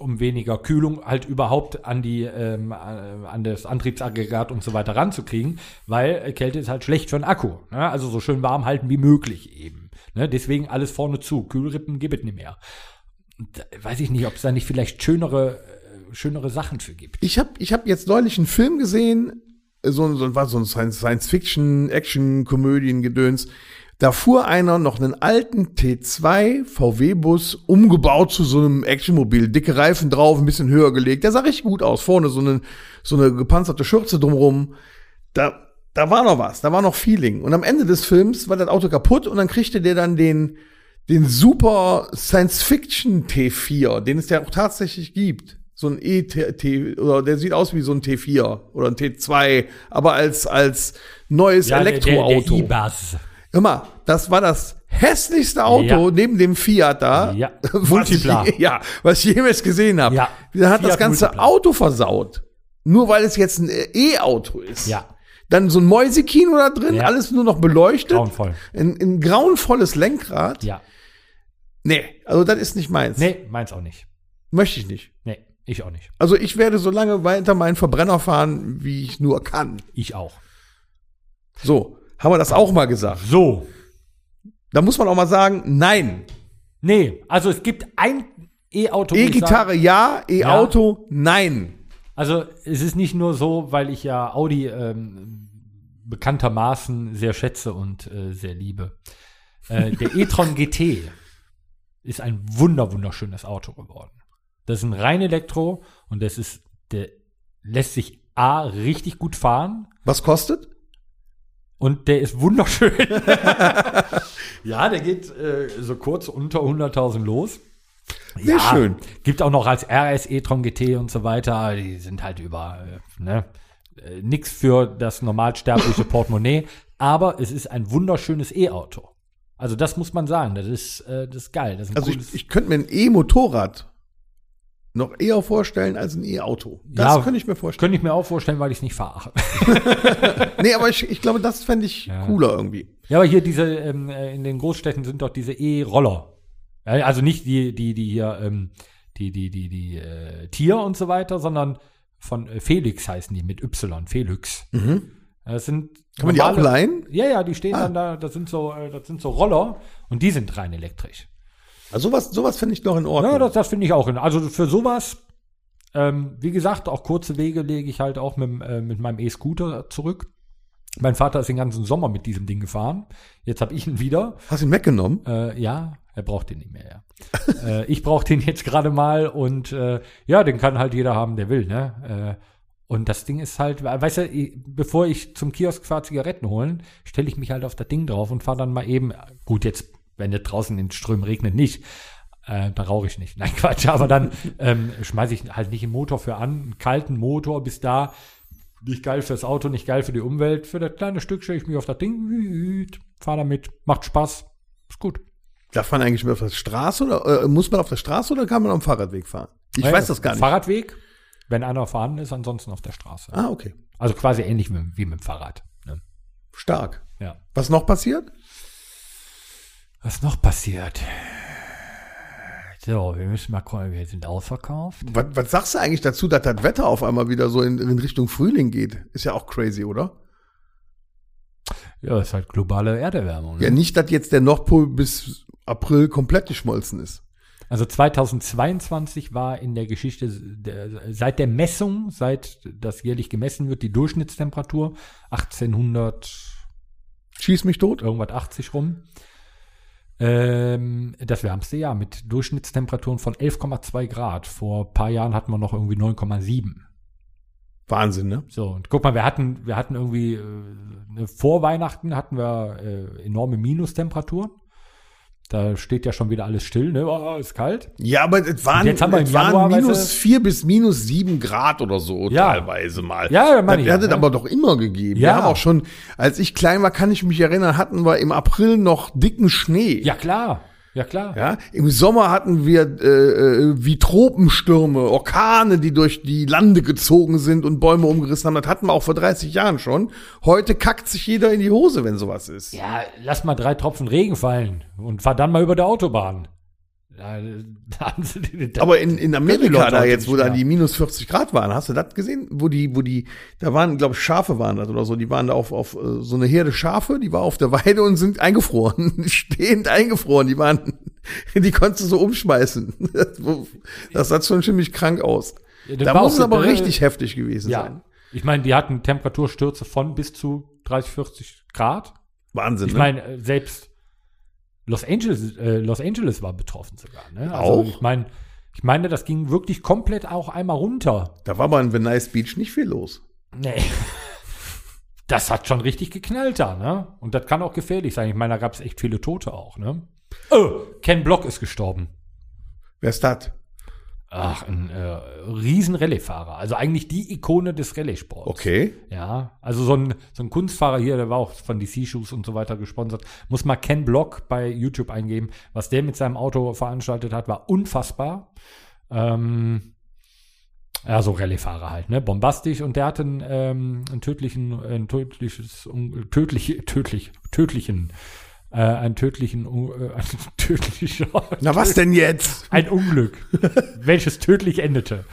um weniger Kühlung halt überhaupt an die, ähm, an an das Antriebsaggregat und so weiter ranzukriegen, weil äh, Kälte ist halt schlecht für den Akku. Ne? Also so schön warm halten wie möglich eben. Ne? Deswegen alles vorne zu. Kühlrippen gibt es nicht mehr. Und weiß ich nicht, ob es da nicht vielleicht schönere, äh, schönere Sachen für gibt. Ich habe ich hab jetzt neulich einen Film gesehen, so, ein- so, war so ein Science- Science-Fiction, Action-Komödien-Gedöns. Da fuhr einer noch einen alten T2 VW-Bus umgebaut zu so einem Actionmobil. Dicke Reifen drauf, ein bisschen höher gelegt. Der sah richtig gut aus. Vorne so eine, so eine gepanzerte Schürze drumrum. Da, da war noch was, da war noch Feeling. Und am Ende des Films war das Auto kaputt und dann kriegte der dann den, den super Science-Fiction T4, den es ja auch tatsächlich gibt. So ein E-T, oder der sieht aus wie so ein T4 oder ein T2, aber als, als neues Elektroauto. Der, der E-Bus. Mal, das war das hässlichste Auto Ja. neben dem Fiat da. Ja. was Multipla. ich, ja, was ich jemals gesehen habe. Ja. Der hat das Fiat ganze Multipla. Auto versaut. Nur weil es jetzt ein E-Auto ist. Ja. Dann so ein Mäusekino da drin, Ja. alles nur noch beleuchtet. Grauenvoll. Ein, ein grauenvolles Lenkrad. Ja. Nee, also das ist nicht meins. Nee, meins auch nicht. Möchte ich nicht. Nee, ich auch nicht. Also ich werde so lange weiter meinen Verbrenner fahren, wie ich nur kann. Ich auch. So, haben wir das auch mal gesagt. So. Da muss man auch mal sagen, nein. Nee, also es gibt ein E-Auto. E-Gitarre ja, E-Auto nein. Also es ist nicht nur so, weil ich ja Audi ähm, bekanntermaßen sehr schätze und äh, sehr liebe. Äh, der e-tron GT ist ein wunder wunderschönes Auto geworden. Das ist ein rein Elektro und das ist der lässt sich a richtig gut fahren Was kostet? Und der ist wunderschön. ja, der geht äh, so kurz unter 100.000 los. Sehr schön. Gibt auch noch als RS e-tron GT und so weiter. Die sind halt über, äh, ne? Äh, Nix für das normalsterbliche Portemonnaie. Aber es ist ein wunderschönes E-Auto. Also das muss man sagen. Das ist, äh, das ist geil. Das ist Also ich, ich könnte mir ein E-Motorrad noch eher vorstellen als ein E-Auto. Das Ja. könnte ich mir vorstellen. könnte ich mir auch vorstellen, weil ich es nicht fahre. Nee, aber ich, ich glaube, das fände ich Ja. cooler irgendwie. Ja, aber hier diese, ähm, äh, in den Großstädten sind doch diese E-Roller. Also nicht die, die, die hier, ähm, die, die, die, die äh, Tier und so weiter, sondern von äh, Felix heißen die mit Y, Felix. Das sind Mhm. Kann man die auch normale- leihen? Ja, ja, die stehen Ah. dann da, das sind so, äh, das sind so Roller und die sind rein elektrisch. Also sowas, sowas fände ich noch in Ordnung. Ja, das, das finde ich auch. In, also für sowas, ähm, wie gesagt, auch kurze Wege lege ich halt auch mit, äh, mit meinem E-Scooter zurück. Mein Vater ist den ganzen Sommer mit diesem Ding gefahren. Jetzt habe ich ihn wieder. Hast du ihn weggenommen? Äh, ja, er braucht den nicht mehr, ja. äh, ich brauche den jetzt gerade mal und äh, ja, den kann halt jeder haben, der will, ne? Äh, Und das Ding ist halt, weißt du, ich- bevor ich zum Kiosk fahre, Zigaretten holen, stelle ich mich halt auf das Ding drauf und fahre dann mal eben, gut, jetzt, wenn es draußen in Strömen regnet, nicht. Äh, da rauche ich nicht. Nein, Quatsch, aber dann ähm, schmeiße ich halt nicht einen Motor für an, einen kalten Motor bis da. Nicht geil fürs Auto, nicht geil für die Umwelt. Für das kleine Stück stelle ich mich auf das Ding, fahre damit, macht Spaß, ist gut. Darf man eigentlich mehr auf der Straße oder äh, muss man auf der Straße oder kann man am Fahrradweg fahren? Ich Ja, weiß das gar nicht. Fahrradweg, wenn einer vorhanden ist, ansonsten auf der Straße. Ah, okay. Also quasi ähnlich wie, wie mit dem Fahrrad. Ne? Stark. Ja. Was noch passiert? Was noch passiert? So, wir müssen mal gucken, wir sind ausverkauft. Was, was sagst du eigentlich dazu, dass das Wetter auf einmal wieder so in, in Richtung Frühling geht? Ist ja auch crazy, oder? Ja, ist halt globale Erderwärmung. Ne? Ja, nicht, dass jetzt der Nordpol bis April komplett geschmolzen ist. Also 2022 war in der Geschichte der, seit der Messung, seit das jährlich gemessen wird, die Durchschnittstemperatur 1800 Schieß mich tot. irgendwas 80 rum. Ähm, das wärmste Jahr mit Durchschnittstemperaturen von 11,2 Grad. Vor ein paar Jahren hatten wir noch irgendwie 9,7. Wahnsinn, ne? So, und guck mal, wir hatten, wir hatten irgendwie, äh, vor Weihnachten hatten wir äh, enorme Minustemperaturen. Da steht ja schon wieder alles still, ne? Oh, ist kalt. Ja, aber es waren, jetzt haben wir es waren minus vier bis minus sieben Grad oder so Ja. teilweise mal. Ja, ja, das meine ich ja, hat es ne? aber doch immer gegeben. Ja. Wir haben auch schon, als ich klein war, kann ich mich erinnern, hatten wir im April noch dicken Schnee. Ja, klar. Ja, klar. Ja, im Sommer hatten wir äh, äh, wie Tropenstürme, Orkane, die durch die Lande gezogen sind und Bäume umgerissen haben. Das hatten wir auch vor 30 Jahren schon. Heute kackt sich jeder in die Hose, wenn sowas ist. Ja, lass mal drei Tropfen Regen fallen und fahr dann mal über der Autobahn. Da, da haben sie die, da, Aber in, in Amerika da jetzt, wo da die minus 40 Grad waren, hast du das gesehen? Wo die, wo die, da waren, glaube ich, Schafe waren das oder so, die waren da auf, auf äh, so eine Herde Schafe, die war auf der Weide und sind eingefroren, stehend eingefroren, die waren, die konntest du so umschmeißen. Das, sah schon ziemlich krank aus. Ja, Da muss es aber richtig heftig gewesen ja. sein. Ich meine, die hatten Temperaturstürze von bis zu 30, 40 Grad. Wahnsinn. Ich ne? meine, selbst Los Angeles, äh, Los Angeles war betroffen sogar. Ne? Auch? Ich meine, ich meine, das ging wirklich komplett auch einmal runter. da war aber in Venice Beach nicht viel los. Nee. Das hat schon richtig geknallt da, ne? Und das kann auch gefährlich sein. Ich meine, da gab es echt viele Tote auch, ne? Oh, Ken Block ist gestorben. Wer ist das? Ach, ein äh, riesen Rallye-Fahrer. Also eigentlich die Ikone des Rallye-Sports. Okay. Ja, also so ein, so ein Kunstfahrer hier, der war auch von DC Shoes und so weiter gesponsert. Muss mal Ken Block bei YouTube eingeben. Was der mit seinem Auto veranstaltet hat, war unfassbar. Ähm, ja, so Rallye-Fahrer halt, ne? Bombastisch. Und der hatte einen, ähm, einen tödlichen, ein tödliches, tödlich, tödlich, tödlichen, äh, einen tödlichen, äh, ein tödlicher, Na was denn jetzt? ein Unglück, welches tödlich endete.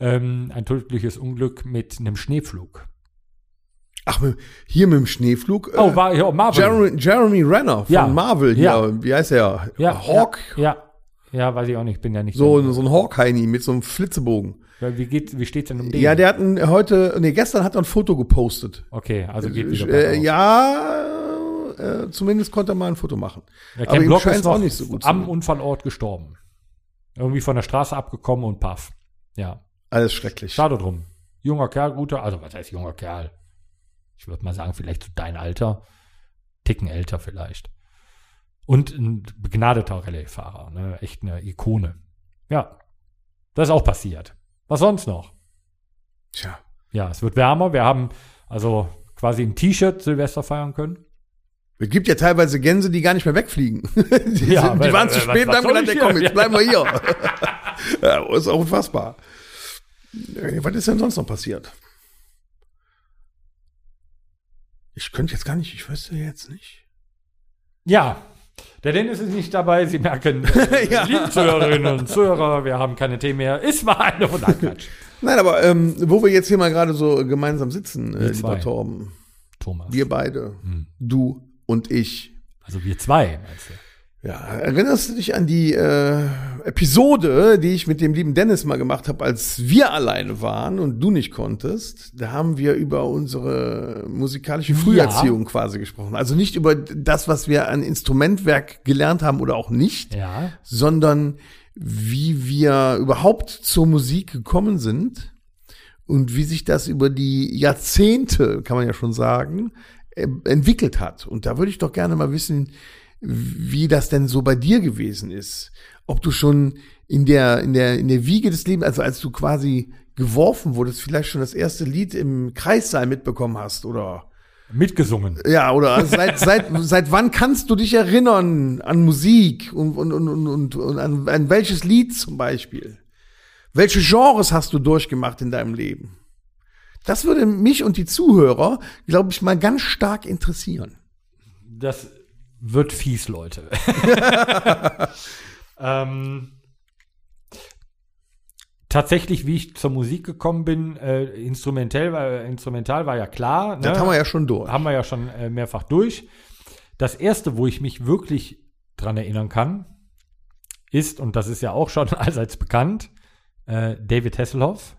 Ähm, ein tödliches Unglück mit einem Schneepflug. Ach, hier mit dem Schneeflug. äh, Oh, war ja Marvel. Jeremy, Jeremy Renner von Ja. Marvel hier. Ja. Wie heißt er? ja, Hawk. Ja, ja, weiß ich auch nicht, bin ja nicht So, so ein Hawk-Heini mit so einem Flitzebogen. Wie geht, wie steht's denn um den? Ja, der hat ein, heute, nee, gestern hat er ein Foto gepostet. Okay, also geht wieder. Äh, ja, äh, zumindest konnte er mal ein Foto machen. Ja, aber Ken ihm Block ist es auch noch nicht so gut am. Unfallort gestorben. Irgendwie von der Straße abgekommen und paff. Ja, Alles schrecklich. schade drum. Junger Kerl, guter, also was heißt junger Kerl? Ich würde mal sagen, vielleicht zu dein Alter. Ticken älter vielleicht. Und ein begnadeter Rallye-Fahrer, ne? echt eine Ikone. Ja, das ist auch passiert. Was sonst noch? Tja. Ja, es wird wärmer. Wir haben also quasi im T-Shirt Silvester feiern können. Es gibt ja teilweise Gänse, die gar nicht mehr wegfliegen. die, Ja, sind, die waren zu spät und haben gedacht, komm, jetzt bleiben wir hier. ja, ist auch unfassbar. Äh, Was ist denn sonst noch passiert? Ich könnte jetzt gar nicht, ich wüsste jetzt nicht. Ja, der Dennis ist nicht dabei. Sie merken, äh, Ja. liebe Zuhörerinnen und Zuhörer, wir haben keine Themen mehr. Ist mal eine von Nein, aber ähm, wo wir jetzt hier mal gerade so gemeinsam sitzen, äh, lieber. Torben, Thomas. wir beide, Hm. du und ich. Also wir zwei, meinst du? Ja, erinnerst du dich an die äh, Episode, die ich mit dem lieben Dennis mal gemacht habe, als wir alleine waren und du nicht konntest? Da haben wir über unsere musikalische Früherziehung quasi gesprochen. Also nicht über das, was wir an Instrumentwerk gelernt haben oder auch nicht, Ja. sondern wie wir überhaupt zur Musik gekommen sind und wie sich das über die Jahrzehnte, kann man ja schon sagen, entwickelt hat. Und da würde ich doch gerne mal wissen, wie das denn so bei dir gewesen ist. Ob du schon in der, in der, in der Wiege des Lebens, also als du quasi geworfen wurdest, vielleicht schon das erste Lied im Kreissaal mitbekommen hast oder Mitgesungen. ja, oder seit, seit, seit wann kannst du dich erinnern an Musik und, und, und, und, und, und an, an welches Lied zum Beispiel? Welche Genres hast du durchgemacht in deinem Leben? Das würde mich und die Zuhörer, glaube ich, mal ganz stark interessieren. Das wird fies, Leute. ähm, tatsächlich, wie ich zur Musik gekommen bin, äh, instrumentell, war, instrumental war ja klar. Ne? Das haben wir ja schon durch. haben wir ja schon äh, mehrfach durch. Das erste, wo ich mich wirklich dran erinnern kann, ist, und das ist ja auch schon allseits bekannt, äh, David Hasselhoff.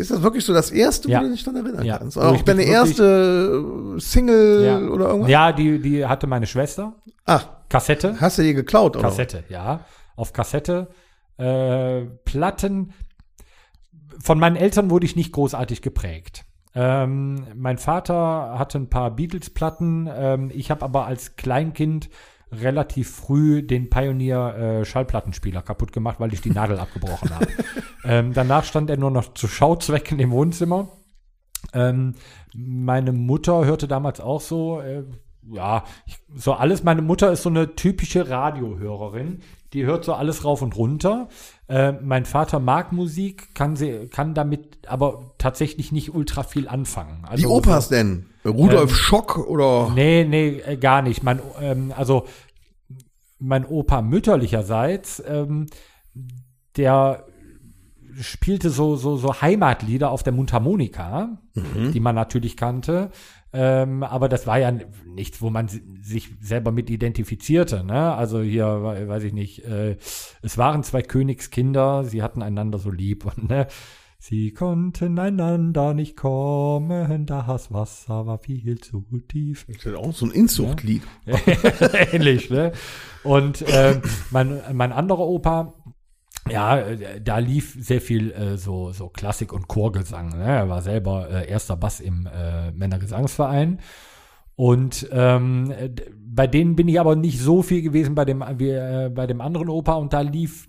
Ist das wirklich so das erste, Ja. wo du dich daran erinnern Ja. kannst? Wo Auch ich deine erste äh, Single oder irgendwas? ja, die, die hatte meine Schwester. Ah, Kassette. hast du die geklaut, oder? Kassette, ja. Auf Kassette. Äh, Platten. Von meinen Eltern wurde ich nicht großartig geprägt. Ähm, mein Vater hatte ein paar Beatles-Platten. Ähm, ich habe aber als Kleinkind relativ früh den Pioneer äh, Schallplattenspieler kaputt gemacht, weil ich die Nadel abgebrochen habe. ähm, danach stand er nur noch zu Schauzwecken im Wohnzimmer. Ähm, meine Mutter hörte damals auch so, äh, ja, ich, so alles. Meine Mutter ist so eine typische Radiohörerin. Die hört so alles rauf und runter. Äh, mein Vater mag Musik, kann sie, kann damit aber tatsächlich nicht ultra viel anfangen. Also Die Opas denn? Rudolf Schock oder? Nee, nee, äh, gar nicht. Mein, ähm, also mein Opa mütterlicherseits, ähm, der spielte so, so, so Heimatlieder auf der Mundharmonika, die man natürlich kannte. Ähm, aber das war ja nichts, wo man si- sich selber mit identifizierte. Ne? Also hier, we- weiß ich nicht, äh, es waren zwei Königskinder, sie hatten einander so lieb und ne, sie konnten einander nicht kommen, das Wasser war viel zu tief. Das ist auch so ein Inzuchtlied. Ähnlich, ne? Und ähm, mein, mein anderer Opa, ja, äh, da lief sehr viel äh, so, so Klassik- und Chorgesang. Ne? Er war selber äh, erster Bass im äh, Männergesangsverein. Und ähm, äh, bei denen bin ich aber nicht so viel gewesen bei dem, wie, äh, bei dem anderen Opa. Und da lief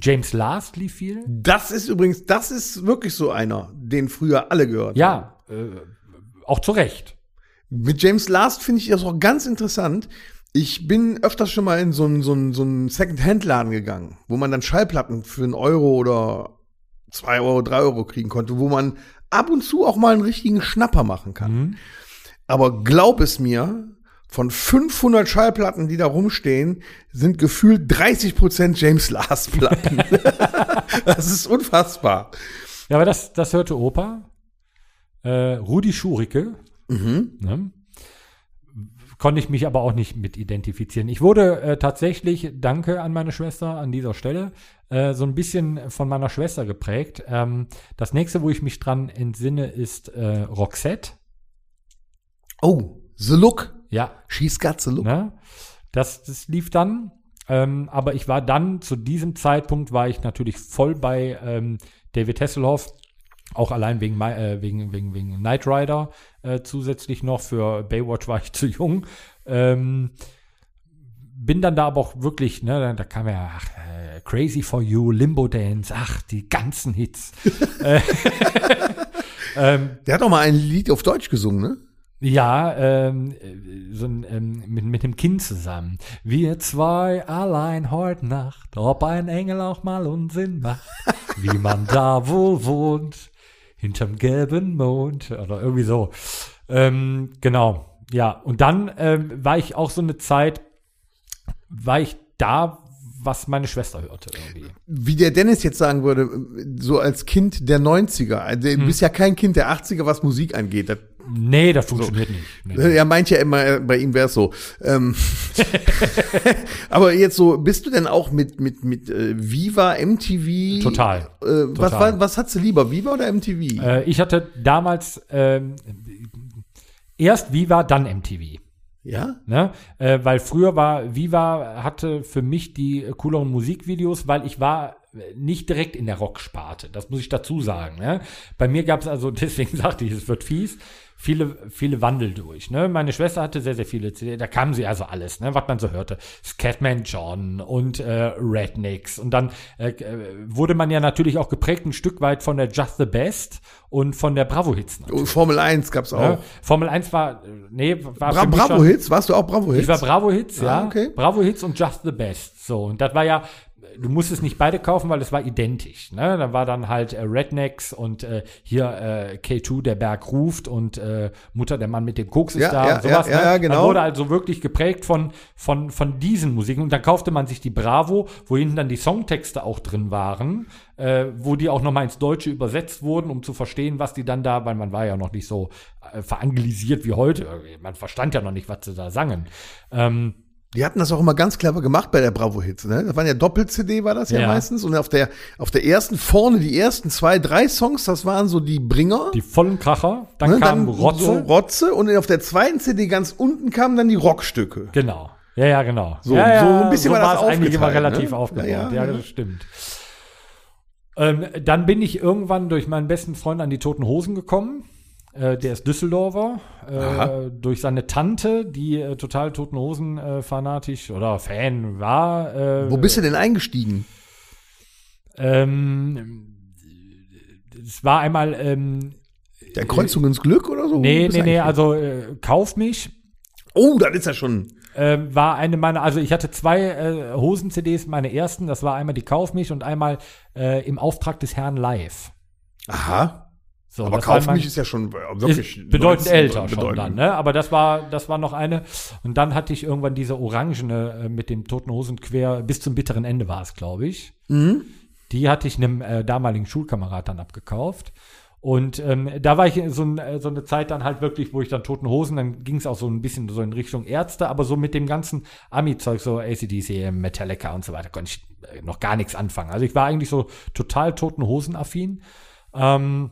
James Last lief viel. Das ist übrigens, das ist wirklich so einer, den früher alle gehört haben. Ja, äh, auch zu Recht. Mit James Last finde ich das auch ganz interessant. Ich bin öfters schon mal in so einen so einen, so einen Second-Hand-Laden gegangen, wo man dann Schallplatten für einen Euro oder zwei Euro, drei Euro kriegen konnte, wo man ab und zu auch mal einen richtigen Schnapper machen kann. Mhm. Aber glaub es mir, von 500 Schallplatten, die da rumstehen, sind gefühlt 30 Prozent James Last Platten. das ist unfassbar. Ja, aber das, das hörte Opa. Äh, Rudi Schurike. Ne? Konnte ich mich aber auch nicht mit identifizieren. Ich wurde äh, tatsächlich, danke an meine Schwester an dieser Stelle, äh, so ein bisschen von meiner Schwester geprägt. Ähm, das nächste, wo ich mich dran entsinne, ist äh, Roxette. Oh, The Look. Ja, She's got the look. Ne? Das, das lief dann. Ähm, aber ich war dann, zu diesem Zeitpunkt war ich natürlich voll bei ähm, David Hasselhoff. Auch allein wegen, äh, wegen, wegen, wegen Knight Rider äh, zusätzlich noch. Für Baywatch war ich zu jung. Ähm, bin dann da aber auch wirklich, ne, da, kam ja ach, äh, Crazy for You, Limbo Dance, ach, die ganzen Hits. äh, ähm, Der hat auch mal ein Lied auf Deutsch gesungen, ne? ja, ähm, äh, so ein, ähm, mit, mit dem Kind zusammen. Wir zwei allein heute Nacht, ob ein Engel auch mal Unsinn macht, wie man da wohl wohnt, hinterm gelben Mond oder irgendwie so. Ähm, genau, ja. Und dann ähm, war ich auch so eine Zeit, war ich da, was meine Schwester hörte irgendwie. Wie der Dennis jetzt sagen würde, so als Kind der 90er. Also, Du bist ja kein Kind der 80er, was Musik angeht. Das, Nee, das funktioniert nicht. Nee. er meint ja immer, äh, bei ihm wäre es so. Ähm, aber jetzt so, bist du denn auch mit, mit, mit äh, Viva, MTV? Total. Äh, Was, Total. war, was hast du lieber, Viva oder MTV? Äh, ich hatte damals ähm, erst Viva, dann MTV. ja? Ne? Äh, weil früher war Viva hatte für mich die cooleren Musikvideos, weil ich war nicht direkt in der Rocksparte. Das muss ich dazu sagen. Ne? Bei mir gab es also, deswegen sagte ich, es wird fies, viele, viele Wandel durch. Ne? Meine Schwester hatte sehr, sehr viele CD, da kamen sie also alles, ne? was man so hörte. Scatman John und äh, Rednecks. Und dann äh, wurde man ja natürlich auch geprägt ein Stück weit von der Just the Best und von der Bravo-Hits. Und Formel 1 gab's auch. Ne? Formel 1 war, nee, war Bra Bravo-Hits? Warst du auch Bravo-Hits? ich war Bravo-Hits, ja. Ah, okay. Bravo-Hits und Just the Best. So, und das war ja, du musstest nicht beide kaufen, weil es war identisch. Ne? Da war dann halt äh, Rednecks und äh, hier äh, K2, der Berg ruft und äh, Mutter, der Mann mit dem Koks ist Ja, da ja, und sowas. ja, ne? ja, Da genau. wurde also wirklich geprägt von, von, von diesen Musiken. Und dann kaufte man sich die Bravo, wo hinten dann die Songtexte auch drin waren, äh, wo die auch nochmal ins Deutsche übersetzt wurden, um zu verstehen, was die dann da, weil man war ja noch nicht so äh, veranglisiert wie heute. Man verstand ja noch nicht, was sie da sangen. Ähm, Die hatten das auch immer ganz clever gemacht bei der Bravo-Hits. Ne? Das waren ja Doppel-CD, war das ja, Ja. meistens. Und auf der, auf der ersten, vorne die ersten zwei, drei Songs, das waren so die Bringer. Die vollen Kracher, dann ne? kam Rotze. So Rotze. Und auf der zweiten CD ganz unten kamen dann die Rockstücke. Genau. Ja, ja, genau. So- ja, ja, so ein bisschen war das war es eigentlich immer aufgeteilt, relativ ne? aufgebaut. Ja, Ja, ja. das stimmt. Ähm, dann bin ich irgendwann durch meinen besten Freund an die Toten Hosen gekommen. Äh, der ist Düsseldorfer. Äh, durch seine Tante, die äh, total Toten Hosen äh, fanatisch oder Fan war. Äh, Wo bist du denn eingestiegen? Ähm, es war einmal ähm, Der Kreuzung ins Glück oder so? Nee, nee, nee, also Kauf mich Oh, das ist ja schon. äh, war eine meiner, also ich hatte zwei äh, Hosen-CDs, meine ersten, das war einmal die Kauf mich und einmal äh, im Auftrag des Herrn live. Aha. So, Aber das war Kauf mein- mich ist ja schon äh, wirklich. bedeutend 19, älter schon bedeutend. dann, ne? Aber das war, das war noch eine. Und dann hatte ich irgendwann diese orangene äh, mit dem toten Hosen quer bis zum bitteren Ende war es, glaube ich. Mhm. Die hatte ich einem äh, damaligen Schulkamerad dann abgekauft. Und ähm, da war ich so, ein, äh, so eine Zeit dann halt wirklich, wo ich dann Toten Hosen, dann ging es auch so ein bisschen so in Richtung Ärzte, aber so mit dem ganzen Ami-Zeug, so ACDC, Metallica und so weiter, konnte ich noch gar nichts anfangen. Also ich war eigentlich so total Toten Hosen-affin. Ähm,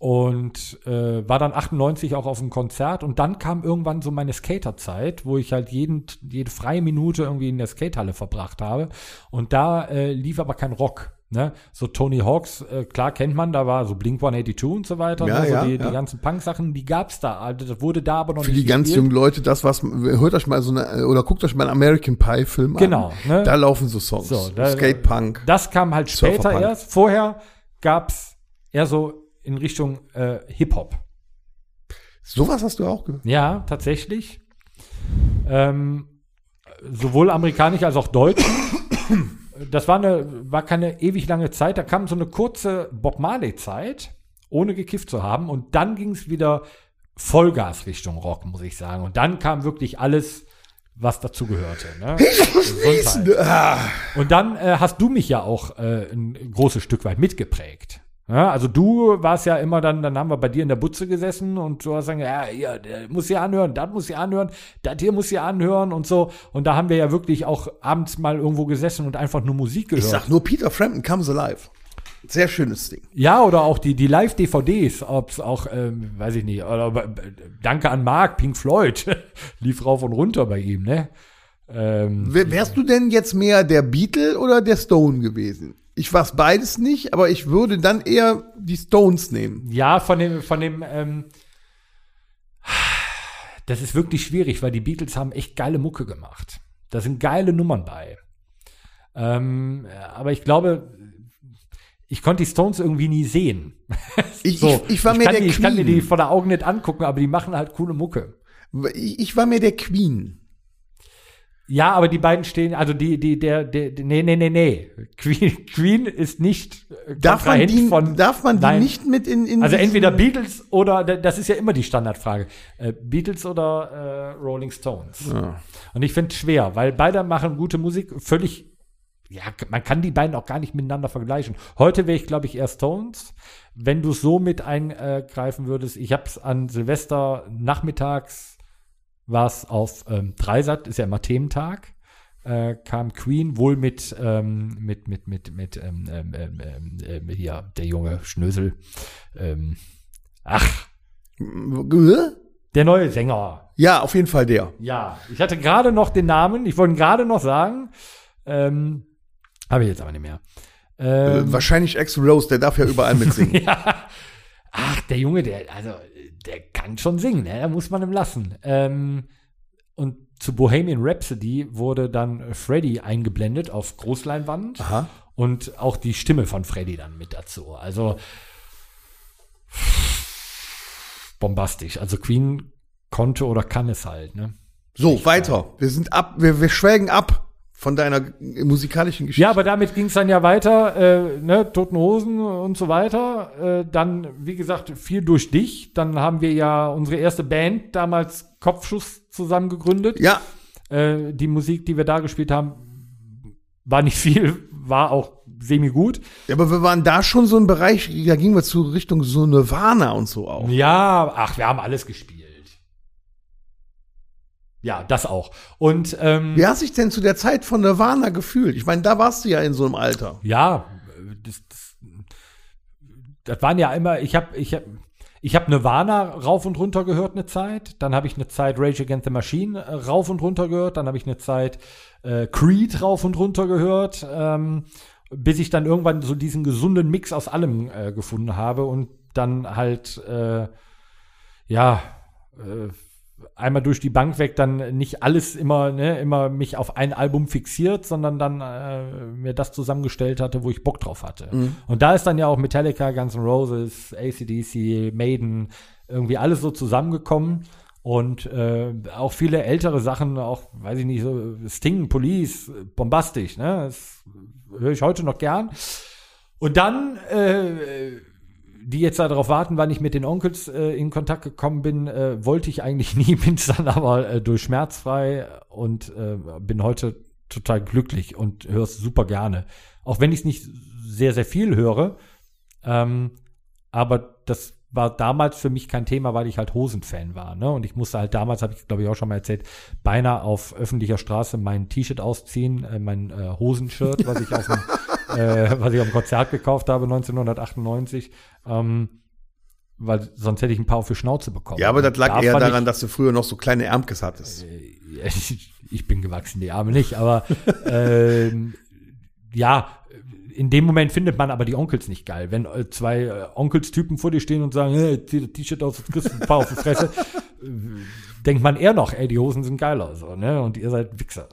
und äh, war dann 98 auch auf einem Konzert und dann kam irgendwann so meine Skaterzeit, wo ich halt jeden, jede freie Minute irgendwie in der Skatehalle verbracht habe und da äh, lief aber kein Rock. Ne? So Tony Hawks, äh, klar kennt man, da war so Blink 182 und so weiter, Ja, ne? so ja, die, ja. die ganzen Punk-Sachen, die gab's da, also das wurde da aber noch Für nicht die ganz gespielt. jungen Leute, das was, hört euch mal so eine, oder guckt euch mal einen American Pie Film Genau, an. ne? Da laufen so Songs. So, da- Skatepunk. Das kam halt später erst. Vorher gab's eher so in Richtung äh, Hip-Hop. Sowas hast du auch gehört. Ja, tatsächlich. Ähm, sowohl amerikanisch als auch deutsch. Das war eine, war keine ewig lange Zeit. Da kam so eine kurze Bob Marley-Zeit, ohne gekifft zu haben. Und dann ging es wieder Vollgas Richtung Rock, muss ich sagen. Und dann kam wirklich alles, was dazu gehörte. Ne? Gesundheit. Ah, Und dann äh, hast du mich ja auch äh, ein großes Stück weit mitgeprägt. Ja, also du warst ja immer dann, dann haben wir bei dir in der Butze gesessen und du hast gesagt, ja, hier, der muss hier anhören, das muss hier anhören, das hier muss hier anhören und so. Und da haben wir ja wirklich auch abends mal irgendwo gesessen und einfach nur Musik gehört. ich sag nur Peter Frampton Comes Alive. Sehr schönes Ding. Ja, oder auch die, die Live-DVDs, ob es auch, ähm, weiß ich nicht, oder äh, Danke an Mark, Pink Floyd, lief rauf und runter bei ihm, ne? Ähm, Wär- Wärst du denn jetzt mehr der Beatle oder der Stone gewesen? Ich war's beides nicht, aber ich würde dann eher die Stones nehmen. Ja, von dem, von dem, ähm, das ist wirklich schwierig, weil die Beatles haben echt geile Mucke gemacht. Da sind geile Nummern bei. Ähm, aber ich glaube, ich konnte die Stones irgendwie nie sehen. Ich, ich, ich war kann der die, Ich kann mir die Queen. vor der Augen nicht angucken, aber die machen halt coole Mucke. Ich, ich war mehr der Queen. Ja, aber die beiden stehen, also die, die, der, der, nee, nee, nee, nee. Queen, Queen ist nicht äh, Darf man die, von, darf man die Nein. nicht mit in, in Also entweder Beatles oder, das ist ja immer die Standardfrage, äh, Beatles oder äh, Rolling Stones. Ja. Und ich finde es schwer, weil beide machen gute Musik, völlig, ja, man kann die beiden auch gar nicht miteinander vergleichen. Heute wäre ich, glaube ich, eher Stones. Wenn du es so mit eingreifen würdest, ich habe es an Silvester nachmittags, war es auf ähm, Dreisat, ist ja immer Thementag, äh, kam Queen wohl mit, ähm, mit, mit, mit, mit, ähm, ähm, ähm, ähm, ähm, hier, der junge Schnösel, ähm, ach, der neue Sänger, Ja, auf jeden Fall der. ja, ich hatte gerade noch den Namen, ich wollte ihn gerade noch sagen, ähm, habe ich jetzt aber nicht mehr. Ähm, Äh, Wahrscheinlich Axl Rose, der darf ja überall mitsingen. ja. Ach, der Junge, der, also, der kann schon singen, ne? muss man ihm lassen. Ähm, und zu Bohemian Rhapsody wurde dann Freddy eingeblendet auf Großleinwand Aha. und auch die Stimme von Freddy dann mit dazu. Also bombastisch. Also Queen konnte oder kann es halt, ne? So, weiter. Wir sind ab, wir, wir schwelgen ab von deiner musikalischen Geschichte. Ja, aber damit ging es dann ja weiter, äh, ne, Toten Hosen und so weiter. Äh, dann, wie gesagt, viel durch dich. Dann haben wir ja unsere erste Band damals Kopfschuss zusammen gegründet. ja, Äh, die Musik, die wir da gespielt haben, war nicht viel, war auch semi gut. Ja, aber wir waren da schon so im Bereich, da gingen wir zu Richtung so Nirvana und so auch. Ja, ach, wir haben alles gespielt. Ja, das auch. Und ähm, Wie hast du dich denn zu der Zeit von Nirvana gefühlt? Ich meine, da warst du ja in so einem Alter. Ja, das, das, das waren ja immer, ich habe ich hab, ich hab Nirvana rauf und runter gehört eine Zeit, dann habe ich eine Zeit Rage Against the Machine äh, rauf und runter gehört, dann habe ich eine Zeit äh, Creed rauf und runter gehört, ähm, bis ich dann irgendwann so diesen gesunden Mix aus allem äh, gefunden habe und dann halt, äh, ja, äh, einmal durch die Bank weg dann nicht alles immer, ne, immer mich auf ein Album fixiert, sondern dann äh, mir das zusammengestellt hatte, wo ich Bock drauf hatte. Und da ist dann ja auch Metallica, Guns N' Roses, ACDC, Maiden, irgendwie alles so zusammengekommen. Und äh, auch viele ältere Sachen, auch, weiß ich nicht, so Sting, Police, bombastisch, ne? Das höre ich heute noch gern. Und dann äh, die jetzt darauf warten, wann ich mit den Onkels äh, in Kontakt gekommen bin, äh, wollte ich eigentlich nie, bin es dann aber äh, durch schmerzfrei und äh, bin heute total glücklich und höre es super gerne. Auch wenn ich es nicht sehr, sehr viel höre. Ähm, aber das war damals für mich kein Thema, weil ich halt Hosenfan war. Ne? Und ich musste halt damals, habe ich glaube ich auch schon mal erzählt, beinahe auf öffentlicher Straße mein T-Shirt ausziehen, äh, mein äh, Hosenshirt, was ich auf dem, äh, was ich auf dem Konzert gekauft habe 1998. Ähm, weil sonst hätte ich ein paar auf die Schnauze bekommen. Ja, aber das lag Da eher daran, dass du früher noch so kleine Ärmkes hattest. ich, ich bin gewachsen, die Arme nicht, aber ähm, ja, in dem Moment findet man aber die Onkels nicht geil. Wenn äh, zwei äh, Onkelstypen vor dir stehen und sagen, hey, zieh das T-Shirt aus, kriegst ein paar auf die Fresse, äh, denkt man eher noch, ey, die Hosen sind geiler, so, ne? Und ihr seid Wichser.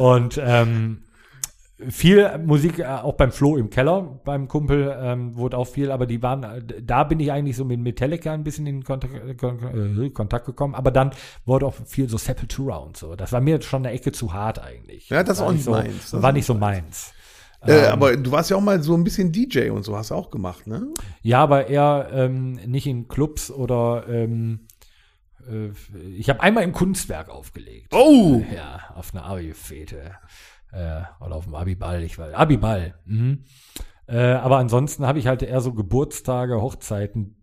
und ähm, viel Musik, äh, auch beim Flo im Keller, beim Kumpel, ähm, wurde auch viel, aber die waren, äh, da bin ich eigentlich so mit Metallica ein bisschen in Kontakt, äh, äh, Kontakt gekommen, aber dann wurde auch viel so Sepultura und so. Das war mir schon eine Ecke zu hart eigentlich. Ja, das War auch nicht so, meins. Das war nicht so meins. Äh, Ähm. aber du warst ja auch mal so ein bisschen DJ und so, hast du auch gemacht, ne? Ja, aber eher ähm, nicht in Clubs oder ähm, äh, ich habe einmal im Kunstwerk aufgelegt. Oh! Ja, auf einer Abi-Fete. Äh, oder auf dem Abiball, ich weiß. Abiball. Mhm. Äh, aber ansonsten habe ich halt eher so Geburtstage, Hochzeiten.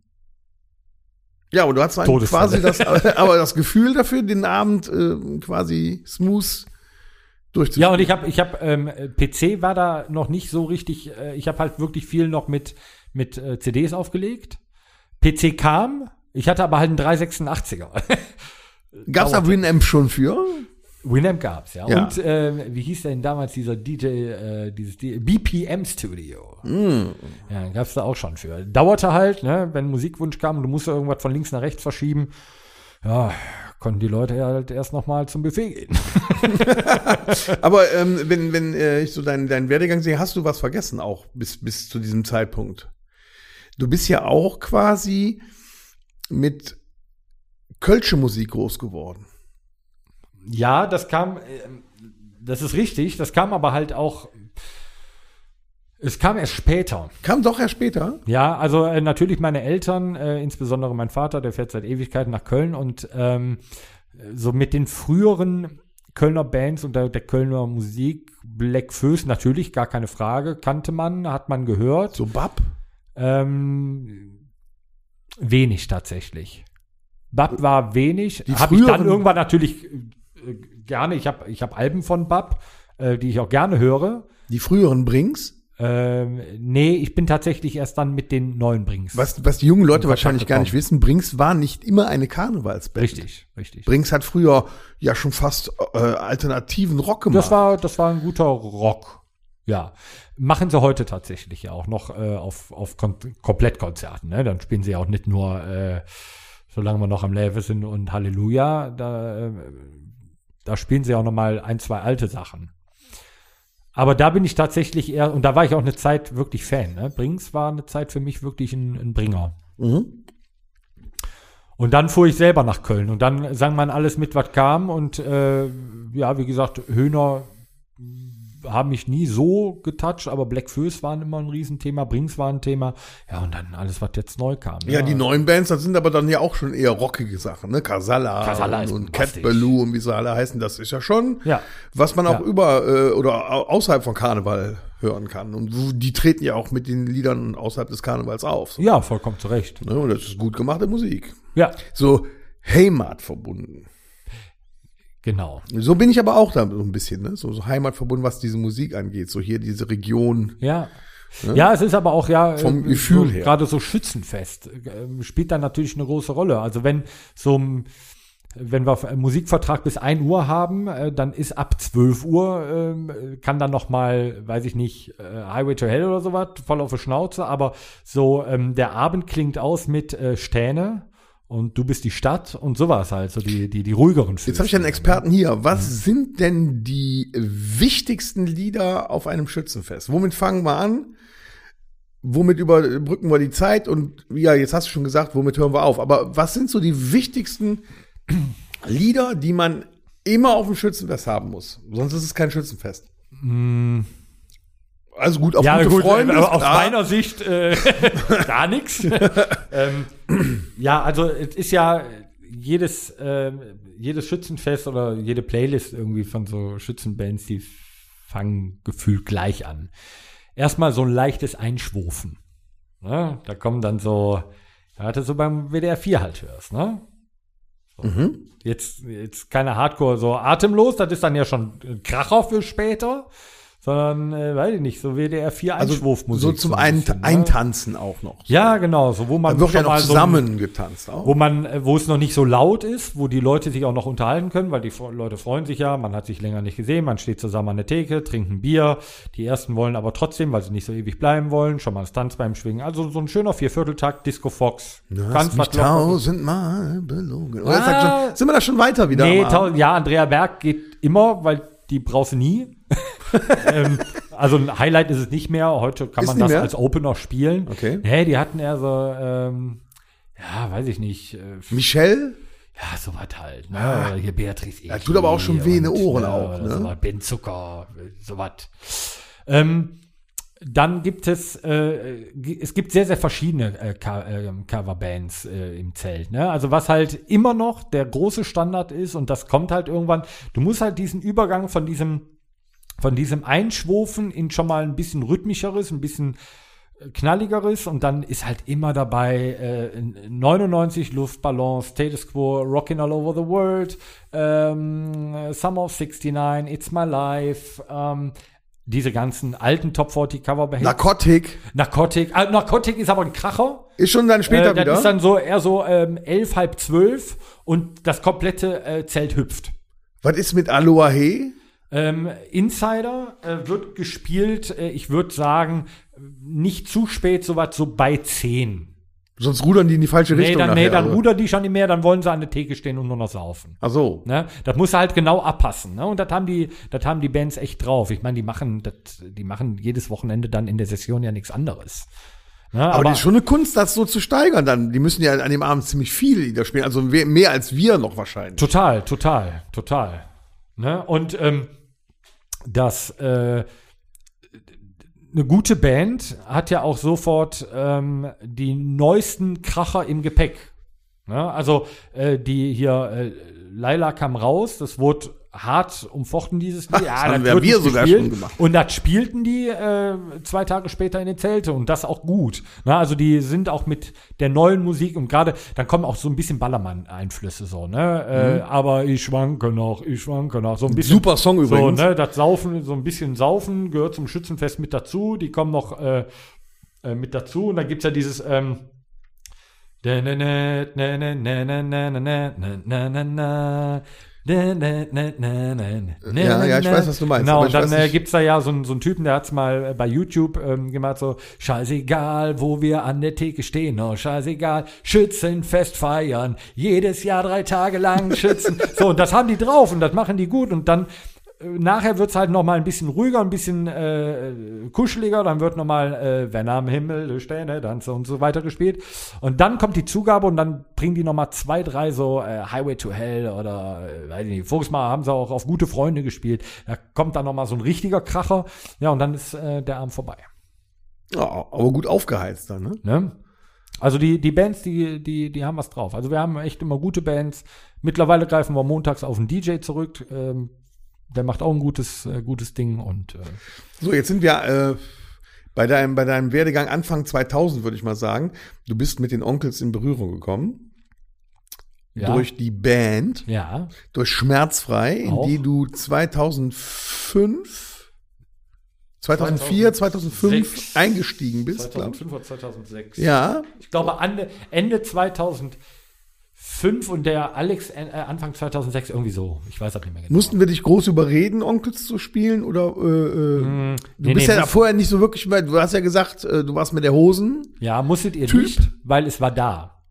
Ja, und du hast Todesfälle. quasi das, aber das Gefühl dafür, den Abend äh, quasi smooth durchzuführen. Ja, und ich habe, ich habe, ähm, PC war da noch nicht so richtig. Äh, ich habe halt wirklich viel noch mit mit äh, CDs aufgelegt. PC kam. Ich hatte aber halt einen 386er. Gab's da Winamp schon für? Winamp gab's, ja. Ja. Und äh, wie hieß denn damals dieser DJ, äh, dieses D BPM Studio? Mm. Ja, gab's da auch schon für. Dauerte halt, ne, wenn Musikwunsch kam und du musst irgendwas von links nach rechts verschieben. Ja, konnten die Leute ja halt erst noch mal zum Buffet gehen. Aber ähm, wenn, wenn äh, ich so deinen, deinen Werdegang sehe, hast du was vergessen auch bis, bis zu diesem Zeitpunkt. Du bist ja auch quasi mit Kölsche Musik groß geworden. Ja, das kam, ähm, das ist richtig, das kam aber halt auch, es kam erst später. Kam doch erst später. Ja, also äh, natürlich meine Eltern, äh, insbesondere mein Vater, der fährt seit Ewigkeiten nach Köln und ähm, so mit den früheren Kölner Bands und der, der Kölner Musik, Black Föß, natürlich, gar keine Frage, kannte man, hat man gehört. So Bab. Ähm, wenig tatsächlich. Bab war wenig. Habe ich dann irgendwann natürlich äh, gerne. Ich habe ich hab Alben von Bab, äh, die ich auch gerne höre. Die früheren Brings. Ähm, nee, ich bin tatsächlich erst dann mit den neuen Brings. Was, was die jungen Leute wahrscheinlich gar nicht wissen, Brings war nicht immer eine Karnevalsband. Richtig, richtig. Brings hat früher ja schon fast äh, alternativen Rock gemacht. Das war, das war ein guter Rock. Ja, machen sie heute tatsächlich ja auch noch äh, auf, auf Kon Komplettkonzerten. Ne? Dann spielen sie auch nicht nur, äh, solange wir noch am Leben sind und Halleluja, da, äh, da spielen sie auch noch mal ein, zwei alte Sachen. Aber da bin ich tatsächlich eher, und da war ich auch eine Zeit wirklich Fan. Ne? Brings war eine Zeit für mich wirklich ein, ein Bringer. Mhm. Und dann fuhr ich selber nach Köln und dann sang man alles mit, was kam. Und äh, ja, wie gesagt, Höhner haben mich nie so getoucht, aber Black Föß waren immer ein Riesenthema, Brings war ein Thema. Ja, und dann alles, was jetzt neu kam. Ja, die neuen Bands, das sind aber dann ja auch schon eher rockige Sachen, ne? Casala, Casala und, und Cat. Ballou und wie sie alle heißen, das ist ja schon, Ja. was man auch Ja. über äh, oder au- außerhalb von Karneval hören kann. Und die treten ja auch mit den Liedern außerhalb des Karnevals auf. So, Ja, vollkommen zu Recht. ne? Und das ist gut gemachte Musik. Ja, So Heimat verbunden. Genau. So bin ich aber auch da so ein bisschen, ne? So, so Heimat verbunden, was diese Musik angeht. So hier diese Region. Ja. Ja, es ist aber auch ja Vom äh, Gefühl so, her. gerade so Schützenfest äh, spielt dann natürlich eine große Rolle. Also wenn so ein wenn wir Musikvertrag bis 1 Uhr haben, äh, dann ist ab 12 Uhr, ähm, kann dann noch mal, weiß ich nicht, äh, Highway to Hell oder sowas, voll auf die Schnauze, aber so ähm, der Abend klingt aus mit äh, Stähne und du bist die Stadt und sowas halt, so die, die, die ruhigeren Jetzt habe ich einen Experten hier. Was sind denn die wichtigsten Lieder auf einem Schützenfest? Womit fangen wir an? Womit überbrücken wir die Zeit? Und ja, jetzt hast du schon gesagt, womit hören wir auf? Aber was sind so die wichtigsten Lieder, die man immer auf dem Schützenfest haben muss? Sonst ist es kein Schützenfest. Also gut, auf Ja, gute gut, Freunde. äh, ist aus klar. meiner Sicht äh, gar nichts. ähm, ja, also es ist ja jedes, ähm, jedes Schützenfest oder jede Playlist irgendwie von so Schützenbands, die fangen gefühlt gleich an. Erstmal so ein leichtes Einschwufen. Ne? Da kommen dann so, ja, das so beim WDR 4 halt hörst, ne? So. Mhm. Jetzt, jetzt keine Hardcore, so atemlos, das ist dann ja schon ein Kracher für später, sondern, äh, weiß ich nicht, so WDR 4 Also Einschwurfmusik. so zum ein Ein bisschen, ne? Eintanzen auch noch. Ja, genau, so wo man Da wird ja noch mal so ein- zusammen getanzt auch. wo man, äh, wo es noch nicht so laut ist, wo die Leute sich auch noch unterhalten können, weil die Leute freuen sich ja, man hat sich länger nicht gesehen, man steht zusammen an der Theke, trinkt ein Bier. Die ersten wollen aber trotzdem, weil sie nicht so ewig bleiben wollen, schon mal einen Tanz beim Schwingen. Also so ein schöner Viervierteltakt, Disco Fox. Du hast mich tausendmal belogen. Oder das Ah. schon, sind wir da schon weiter wieder? Nee, ja, Andrea Berg geht immer, weil die brauchst du nie. ähm, also ein Highlight ist es nicht mehr. Heute kann Ist man das mehr? als Opener spielen. Okay. Nee, die hatten eher so, ähm, ja, weiß ich nicht, äh, Michelle? ja, so was halt. Ne? Oder Hier Beatrice Ja, tut aber auch schon weh in den und, Ohren äh, auch, ne? So was, Ben Zucker, so was. Ähm, dann gibt es, äh, es gibt sehr, sehr verschiedene äh, Co- äh, Coverbands äh, im Zelt. Ne? Also was halt immer noch der große Standard ist und das kommt halt irgendwann, du musst halt diesen Übergang von diesem, von diesem Einschwufen in schon mal ein bisschen rhythmischeres, ein bisschen äh, knalligeres und dann ist halt immer dabei äh, 99 Luftballons, Status Quo, Rockin' All Over the World, ähm, Summer of 69, It's My Life, ähm, diese ganzen alten Top 40 Coverbands. Narkotik. Narcotic. Äh, Narcotic ist aber ein Kracher. Ist schon dann später äh, das wieder. ist dann so eher so ähm, elf, halb zwölf und das komplette äh, Zelt hüpft. Was ist mit Aloha He? Ähm, Insider äh, wird gespielt, äh, ich würde sagen, nicht zu spät, so was so bei 10. Sonst rudern die in die falsche Nee, Richtung. dann, nee, nachher, dann also. rudern die schon nicht mehr, dann wollen sie an der Theke stehen und nur noch saufen. Ach so. Ne? Das muss halt genau abpassen. Ne? Und das haben die, das haben die Bands echt drauf. Ich meine, die machen, das, die machen jedes Wochenende dann in der Session ja nichts anderes. Ne? Aber, das ist schon eine Kunst, das so zu steigern dann. Die müssen ja an dem Abend ziemlich viele Lieder spielen. Also mehr als wir noch wahrscheinlich. Total, total, total. Ne? Und ähm, das äh, eine gute Band hat ja auch sofort ähm, die neuesten Kracher im Gepäck. Ne? Also äh, die hier äh, Laila kam raus, das wurde hart umfochten dieses Lied. das haben wir sogar schon gemacht. Und das spielten die äh, zwei Tage später in den Zelte und das auch gut. Na, also die sind auch mit der neuen Musik und gerade, dann kommen auch so ein bisschen Ballermann-Einflüsse so, ne? Äh, aber ich schwanke noch, ich schwanke noch. So ein bisschen. Mhm. Super Song übrigens. So, ne? Das Saufen, so ein bisschen Saufen gehört zum Schützenfest mit dazu. Die kommen noch äh, äh, mit dazu und dann gibt's ja dieses ähm, na, na, na, na, na, ja, ne, ja, ne. ich weiß, was du meinst. Genau, und dann äh, gibt es da ja so, so einen Typen, der hat es mal äh, bei YouTube ähm, gemacht, so, scheißegal, wo wir an der Theke stehen, oh, scheißegal, Schützenfest feiern, jedes Jahr drei Tage lang Schützen. so, und das haben die drauf und das machen die gut und dann Nachher wird's halt noch mal ein bisschen ruhiger, ein bisschen äh, kuscheliger. Dann wird noch mal äh, Wenn am Himmel Sterne, dann so und so weiter gespielt. Und dann kommt die Zugabe und dann bringen die noch mal zwei, drei so äh, Highway to Hell oder äh, weiß ich nicht. Voriges Mal haben sie auch auf gute Freunde gespielt. Da kommt dann noch mal so ein richtiger Kracher. Ja, und dann ist äh, der Abend vorbei. Ja, aber gut aufgeheizt dann, ne? Ne? Also die, die Bands, die, die, die haben was drauf. Also wir haben echt immer gute Bands. Mittlerweile greifen wir montags auf einen DJ zurück. Ähm, der macht auch ein gutes, äh, gutes Ding und äh, So, jetzt sind wir äh, bei, deinem, bei deinem Werdegang Anfang 2000, würde ich mal sagen. Du bist mit den Onkels in Berührung gekommen. Ja. Durch die Band, ja, durch Schmerzfrei, in Auch. die du 2005, 2004, 2005 2006. eingestiegen bist, glaube ich. 2005 oder 2006. Ja, Ich glaube Ende, Ende 2005 und der Alex äh, Anfang 2006 irgendwie so. Ich weiß das nicht mehr genau. mussten wir dich groß überreden, Onkels zu spielen? Oder äh, äh, du Mm, nee, bist nee, ja vorher nicht so wirklich, weil du hast ja gesagt, äh, du warst mit der Hosen. Ja, musstet ihr Typ. nicht, weil es war da.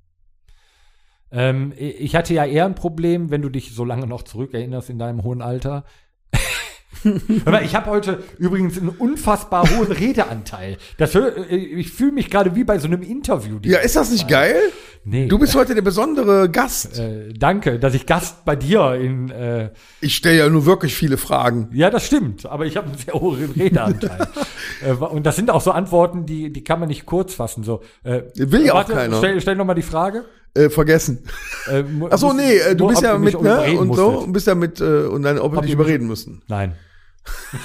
Ähm, ich hatte ja eher ein Problem, wenn du dich so lange noch zurückerinnerst in deinem hohen Alter. Aber ich habe heute übrigens einen unfassbar hohen Redeanteil. Das, äh, ich fühle mich gerade wie bei so einem Interview. Ja, ist das nicht geil? Nee. Du bist heute der besondere Gast. äh, danke, dass ich Gast bei dir in. Äh, Ich stelle ja nur wirklich viele Fragen. ja, das stimmt, aber ich habe einen sehr hohen Redeanteil. äh, und das sind auch so Antworten, die, die kann man nicht kurz fassen. So, äh, Will ja auch keiner. Stell, stell noch mal die Frage. Äh, vergessen. Äh, mu- Ach so, muss- nee, äh, du bist ja mit, ne, und so, und bist ja mit, äh, und dann, ob wir dich überreden müssen. Nein.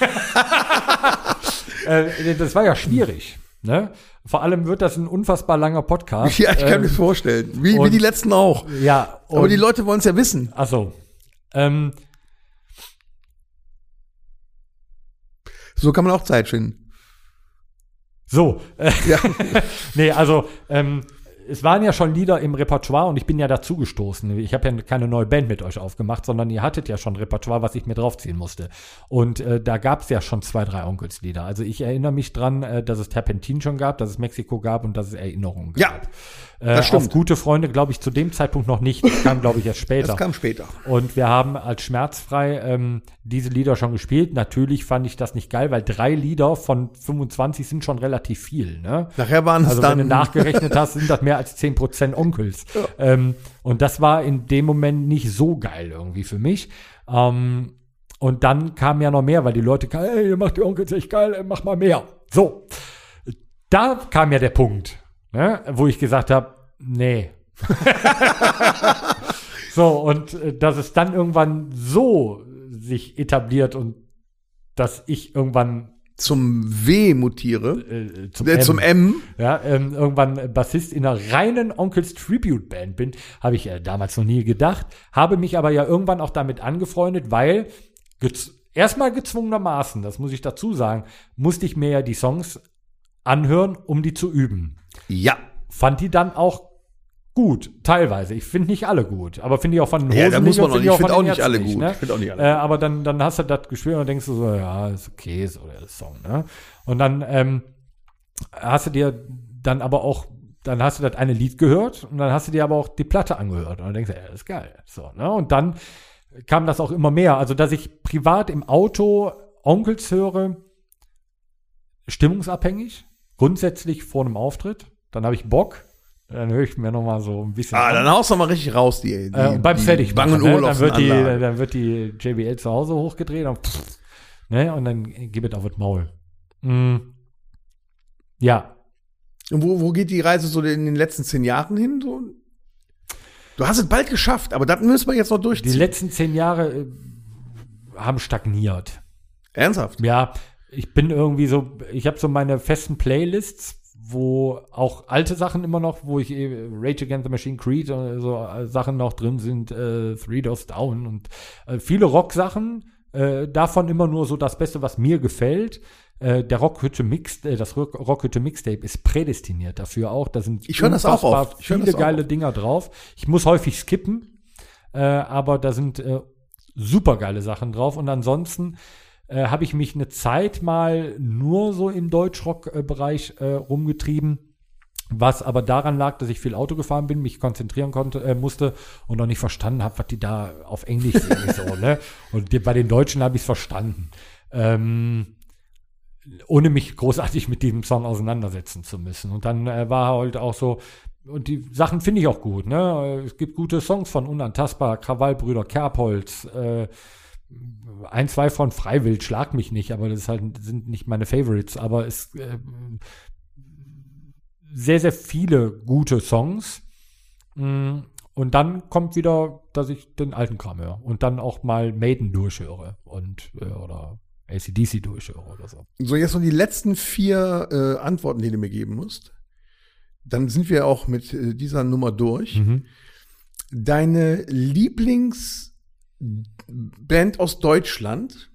äh, das war ja schwierig. Ne? Vor allem wird das ein unfassbar langer Podcast. Ja, ich kann Ähm, mir vorstellen. Wie, wie und- die letzten auch. Ja, Aber und- die Leute wollen es ja wissen. Ach so. Ähm, So kann man auch Zeit schinden. so. Äh, Ja. nee, also ähm, es waren ja schon Lieder im Repertoire und ich bin ja dazu gestoßen. Ich habe ja keine neue Band mit euch aufgemacht, sondern ihr hattet ja schon Repertoire, was ich mir draufziehen musste. Und äh, da gab es ja schon zwei, drei Onkelslieder. Also ich erinnere mich dran, äh, dass es Terpentin schon gab, dass es Mexiko gab und dass es Erinnerungen Ja, gab. Äh, das stimmt. Auf gute Freunde, glaube ich, zu dem Zeitpunkt noch nicht. Das kam, glaube ich, erst später. Das kam später. Und wir haben als schmerzfrei ähm, diese Lieder schon gespielt. Natürlich fand ich das nicht geil, weil drei Lieder von 25 sind schon relativ viel. Ne? Nachher waren es Also dann. wenn du nachgerechnet hast, sind das mehr als 10% Onkels. Ähm, und das war in dem Moment nicht so geil irgendwie für mich. Ähm, und dann kam ja noch mehr, weil die Leute kamen, ey, ihr macht die Onkels echt geil, ey, mach mal mehr. So, da kam ja der Punkt, ne, wo ich gesagt habe, nee. so, und äh, dass es dann irgendwann so sich etabliert und dass ich irgendwann zum W mutiere. äh, zum, Äh, M, zum M. ja, ähm, irgendwann Bassist in einer reinen Onkels Tribute Band bin, habe ich äh, damals noch nie gedacht, habe mich aber ja irgendwann auch damit angefreundet, weil gez erstmal gezwungenermaßen, das muss ich dazu sagen, musste ich mir ja die Songs anhören, um die zu üben. Ja. Fand die dann auch gut, teilweise. Ich finde nicht alle gut, aber finde ich auch von den Ja, da muss man nicht- ich von find auch nicht alle gut. ne? Ich auch nicht alle Äh, aber dann, dann hast du das gespielt und denkst du so, ja, ist okay, so der Song, ne? Und dann ähm, hast du dir dann aber auch, dann hast du das eine Lied gehört und dann hast du dir aber auch die Platte angehört und dann denkst du, ja, das ist geil. So, ne? Und dann kam das auch immer mehr. Also, dass ich privat im Auto Onkels höre, stimmungsabhängig, grundsätzlich vor einem Auftritt. Dann habe ich Bock. Dann höre ich mir noch mal so ein bisschen. Ah, an. dann haust du mal richtig raus, die. die Äh, beim die fertig Bang machen, ne? dann, wird die, dann wird die JBL zu Hause hochgedreht und, pff, ne? und dann gib es auf das Maul. Mm. Ja, Und wo, wo geht die Reise so in den letzten zehn Jahren hin? So? Du hast es bald geschafft, aber das müssen wir jetzt noch die durchziehen. letzten zehn Jahre äh, haben stagniert. Ernsthaft? Ja, ich bin irgendwie so, ich habe so meine festen Playlists, wo auch alte Sachen immer noch, wo ich eh, Rage Against the Machine Creed und so äh, Sachen noch drin sind, äh, Three Doors Down und äh, viele Rock-Sachen, äh, davon immer nur so das Beste, was mir gefällt. Äh, der Rockhütte Mix, äh, das Rock- Rockhütte Mixtape ist prädestiniert dafür auch. Da sind Ich höre das auch oft. Ich viele das auch geile oft. Dinger drauf. Ich muss häufig skippen, äh, aber da sind äh, super geile Sachen drauf. Und ansonsten äh, habe ich mich eine Zeit mal nur so im Deutschrock-Bereich äh, rumgetrieben. Was aber daran lag, dass ich viel Auto gefahren bin, mich konzentrieren konnte, äh, musste und noch nicht verstanden habe, was die da auf Englisch singen so, ne? Und die, bei den Deutschen habe ich es verstanden. Ähm, ohne mich großartig mit diesem Song auseinandersetzen zu müssen. Und dann äh, war halt auch so, und die Sachen finde ich auch gut, ne? Es gibt gute Songs von Unantastbar, Krawallbrüder, Kerbholz, äh, ein, zwei von Freiwild, schlag mich nicht, aber das halt, sind nicht meine Favorites, aber es äh, sehr, sehr viele gute Songs. Mm, Und dann kommt wieder, dass ich den alten Kram höre und dann auch mal Maiden durchhöre und äh, oder ACDC durchhöre oder so. So, jetzt noch die letzten vier äh, Antworten, die du mir geben musst. Dann sind wir auch mit äh, dieser Nummer durch. Deine Lieblingsband aus Deutschland,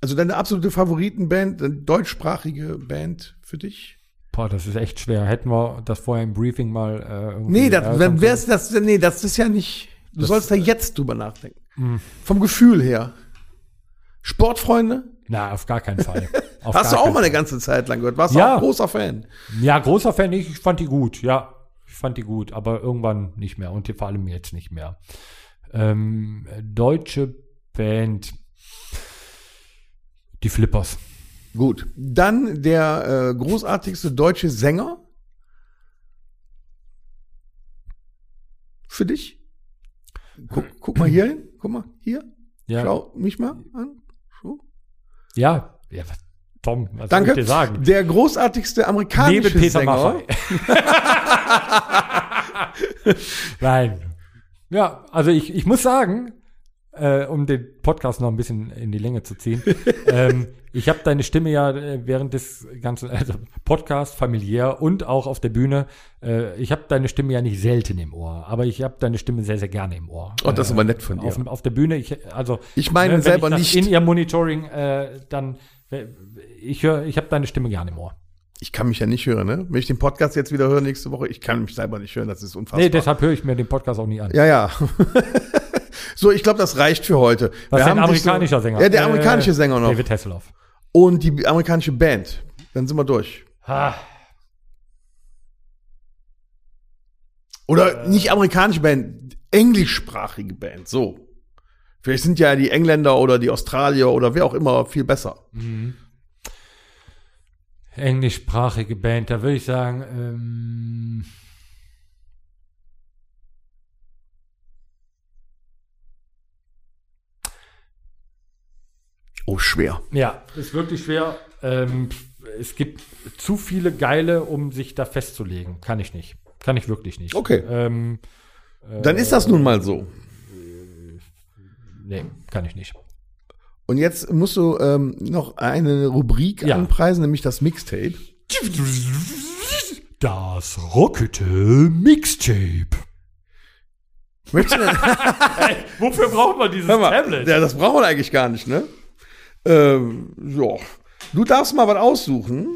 also deine absolute Favoritenband, eine deutschsprachige Band für dich? Boah, das ist echt schwer. Hätten wir das vorher im Briefing mal äh, irgendwie Nee, das, können. wär's, das, nee, das ist ja nicht. Du Das- sollst da jetzt drüber nachdenken. Hm. Vom Gefühl her. Sportfreunde? Na, auf gar keinen Fall. Auf Hast du auch mal eine ganze Zeit lang gehört? Warst du Ja. auch großer Fan? Ja, großer Fan nicht. Ich fand die gut. Ja, ich fand die gut. Aber irgendwann nicht mehr. Und vor allem jetzt nicht mehr. Ähm, deutsche Band. Die Flippers. Gut. Dann der äh, großartigste deutsche Sänger. Für dich? Guck, guck mal hier hin. Guck mal hier. Ja, Schau mich mal an. So. ja. ja was, Tom, was Danke. soll ich dir sagen? Der großartigste amerikanische Neben Peter Sänger. Maffay. Nein. Ja, also ich, ich muss sagen, äh, um den Podcast noch ein bisschen in die Länge zu ziehen, ähm, ich habe deine Stimme ja äh, während des ganzen also Podcast familiär und auch auf der Bühne, äh, ich habe deine Stimme ja nicht selten im Ohr, aber ich habe deine Stimme sehr, sehr gerne im Ohr. Oh, das ist aber nett von dir. Auf, auf der Bühne, ich, also Ich meine wenn selber ich nicht. In ihr Monitoring, äh, dann, äh, ich höre, ich habe deine Stimme gerne im Ohr. Ich kann mich ja nicht hören, ne? Wenn ich den Podcast jetzt wieder höre nächste Woche, ich kann mich selber nicht hören, das ist unfassbar. Nee, deshalb höre ich mir den Podcast auch nie an. Ja, ja. so, ich glaube, das reicht für heute. Was ist ein amerikanischer so, Sänger? Ja, der Äh, amerikanische Sänger noch. David Hasselhoff. Und die amerikanische Band. Dann sind wir durch. Ah, Oder nicht amerikanische Band, englischsprachige Band, so. Vielleicht sind ja die Engländer oder die Australier oder wer auch immer viel besser. Englischsprachige Band, da würde ich sagen, ähm, Oh, schwer. ja, ist wirklich schwer. Ähm, es gibt zu viele geile, um sich da festzulegen. Kann ich nicht. Kann ich wirklich nicht. Okay. Ähm, Dann ist das nun mal so. nee, kann ich nicht. Und jetzt musst du ähm, noch eine Rubrik Ja. anpreisen, nämlich das Mixtape. Das Rockete Mixtape. Möchtest du Wofür braucht man dieses mal, ja, das brauchen wir eigentlich gar nicht, ne? Ähm, ja. Du darfst mal was aussuchen.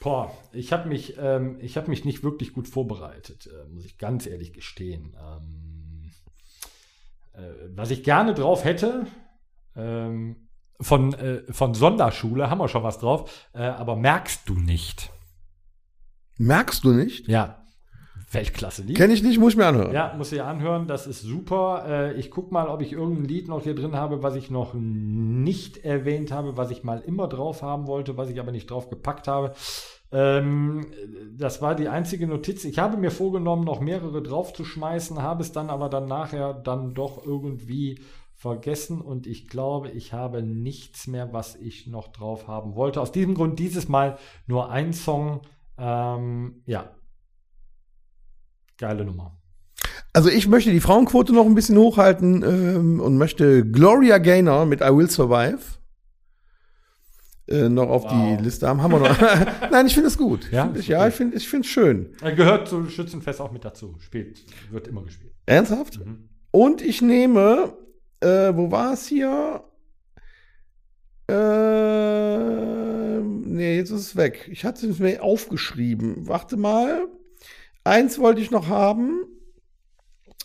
Boah, ich habe mich, ähm, ich habe mich nicht wirklich gut vorbereitet, äh, muss ich ganz ehrlich gestehen. Ähm, äh, was ich gerne drauf hätte, ähm, von, äh, von Sonderschule haben wir schon was drauf, äh, aber merkst du nicht? Merkst du nicht? Ja, Weltklasse Lied. Kenn ich nicht, muss ich mir anhören. Ja, muss ich anhören, das ist super. Äh, ich guck mal, ob ich irgendein Lied noch hier drin habe, was ich noch nicht erwähnt habe, was ich mal immer drauf haben wollte, was ich aber nicht drauf gepackt habe. Ähm, das war die einzige Notiz. Ich habe mir vorgenommen, noch mehrere draufzuschmeißen, habe es dann aber dann nachher dann doch irgendwie vergessen und ich glaube, ich habe nichts mehr, was ich noch drauf haben wollte. Aus diesem Grund dieses Mal nur ein Song. Ähm, ja. Geile Nummer. Also ich möchte die Frauenquote noch ein bisschen hochhalten ähm, und möchte Gloria Gaynor mit I Will Survive äh, noch auf Wow. die Liste haben. Haben wir noch. Nein, ich finde es gut. Ja, ich, ja, ich finde es schön. Er gehört zu Schützenfest auch mit dazu. Spielt, wird immer gespielt. Ernsthaft? Mhm. Und ich nehme, äh, wo war es hier? Äh, nee, jetzt ist es weg. Ich hatte es mir aufgeschrieben. Warte mal. Eins wollte ich noch haben.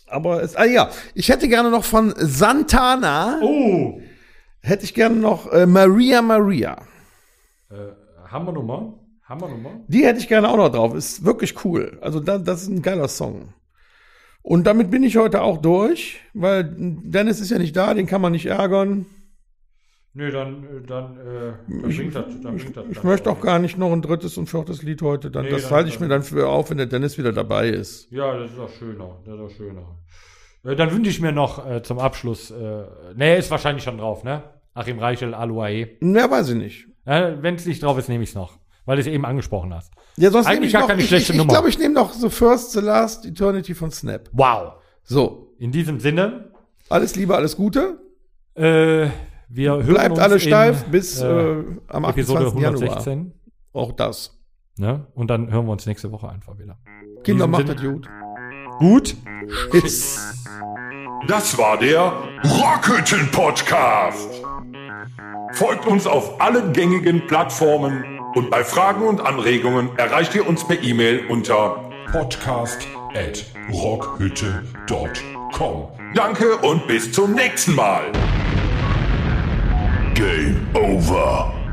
Aber es, ah ja, ich hätte gerne noch von Santana, Oh. hätte ich gerne noch äh, Maria Maria. Hammernummer? Hammernummer? Die hätte ich gerne auch noch drauf. Ist wirklich cool. Also da, das ist ein geiler Song. Und damit bin ich heute auch durch, weil Dennis ist ja nicht da, den kann man nicht ärgern. Nö, dann, äh, dann, äh, dann Ich, bringt das, dann ich, bringt das ich möchte auch gar nicht noch ein drittes und viertes Lied heute. Dann, Nee, das dann- halte ich mir dann für auf, wenn der Dennis wieder dabei ist. Ja, das ist auch schöner. Das ist auch schöner. Äh, Dann wünsche ich mir noch äh, zum Abschluss, äh, ne, ist wahrscheinlich schon drauf, ne? Achim Reichel, Aluae. Ja, weiß ich nicht. Äh, Wenn es nicht drauf ist, nehme ich es noch. Weil du es eben angesprochen hast. Ja, sonst Eigentlich nehme ich gar noch, keine ich, schlechte ich, ich Nummer. glaube, ich nehme noch The First, The Last Eternity von Snap. Wow. So, In diesem Sinne, alles Liebe, alles Gute. äh, wir hören Bleibt uns alle in, steif bis äh, äh, am Episode 28. Januar. 116. Auch das. Ne? Und dann hören wir uns nächste Woche einfach wieder. Kinder, macht Sinne- das gut. Gut. Tschüss. Das war der Rockhütten Podcast. Folgt uns auf allen gängigen Plattformen und bei Fragen und Anregungen erreicht ihr uns per E-Mail unter podcast at rockhütte.com. Danke und bis zum nächsten Mal. Game over.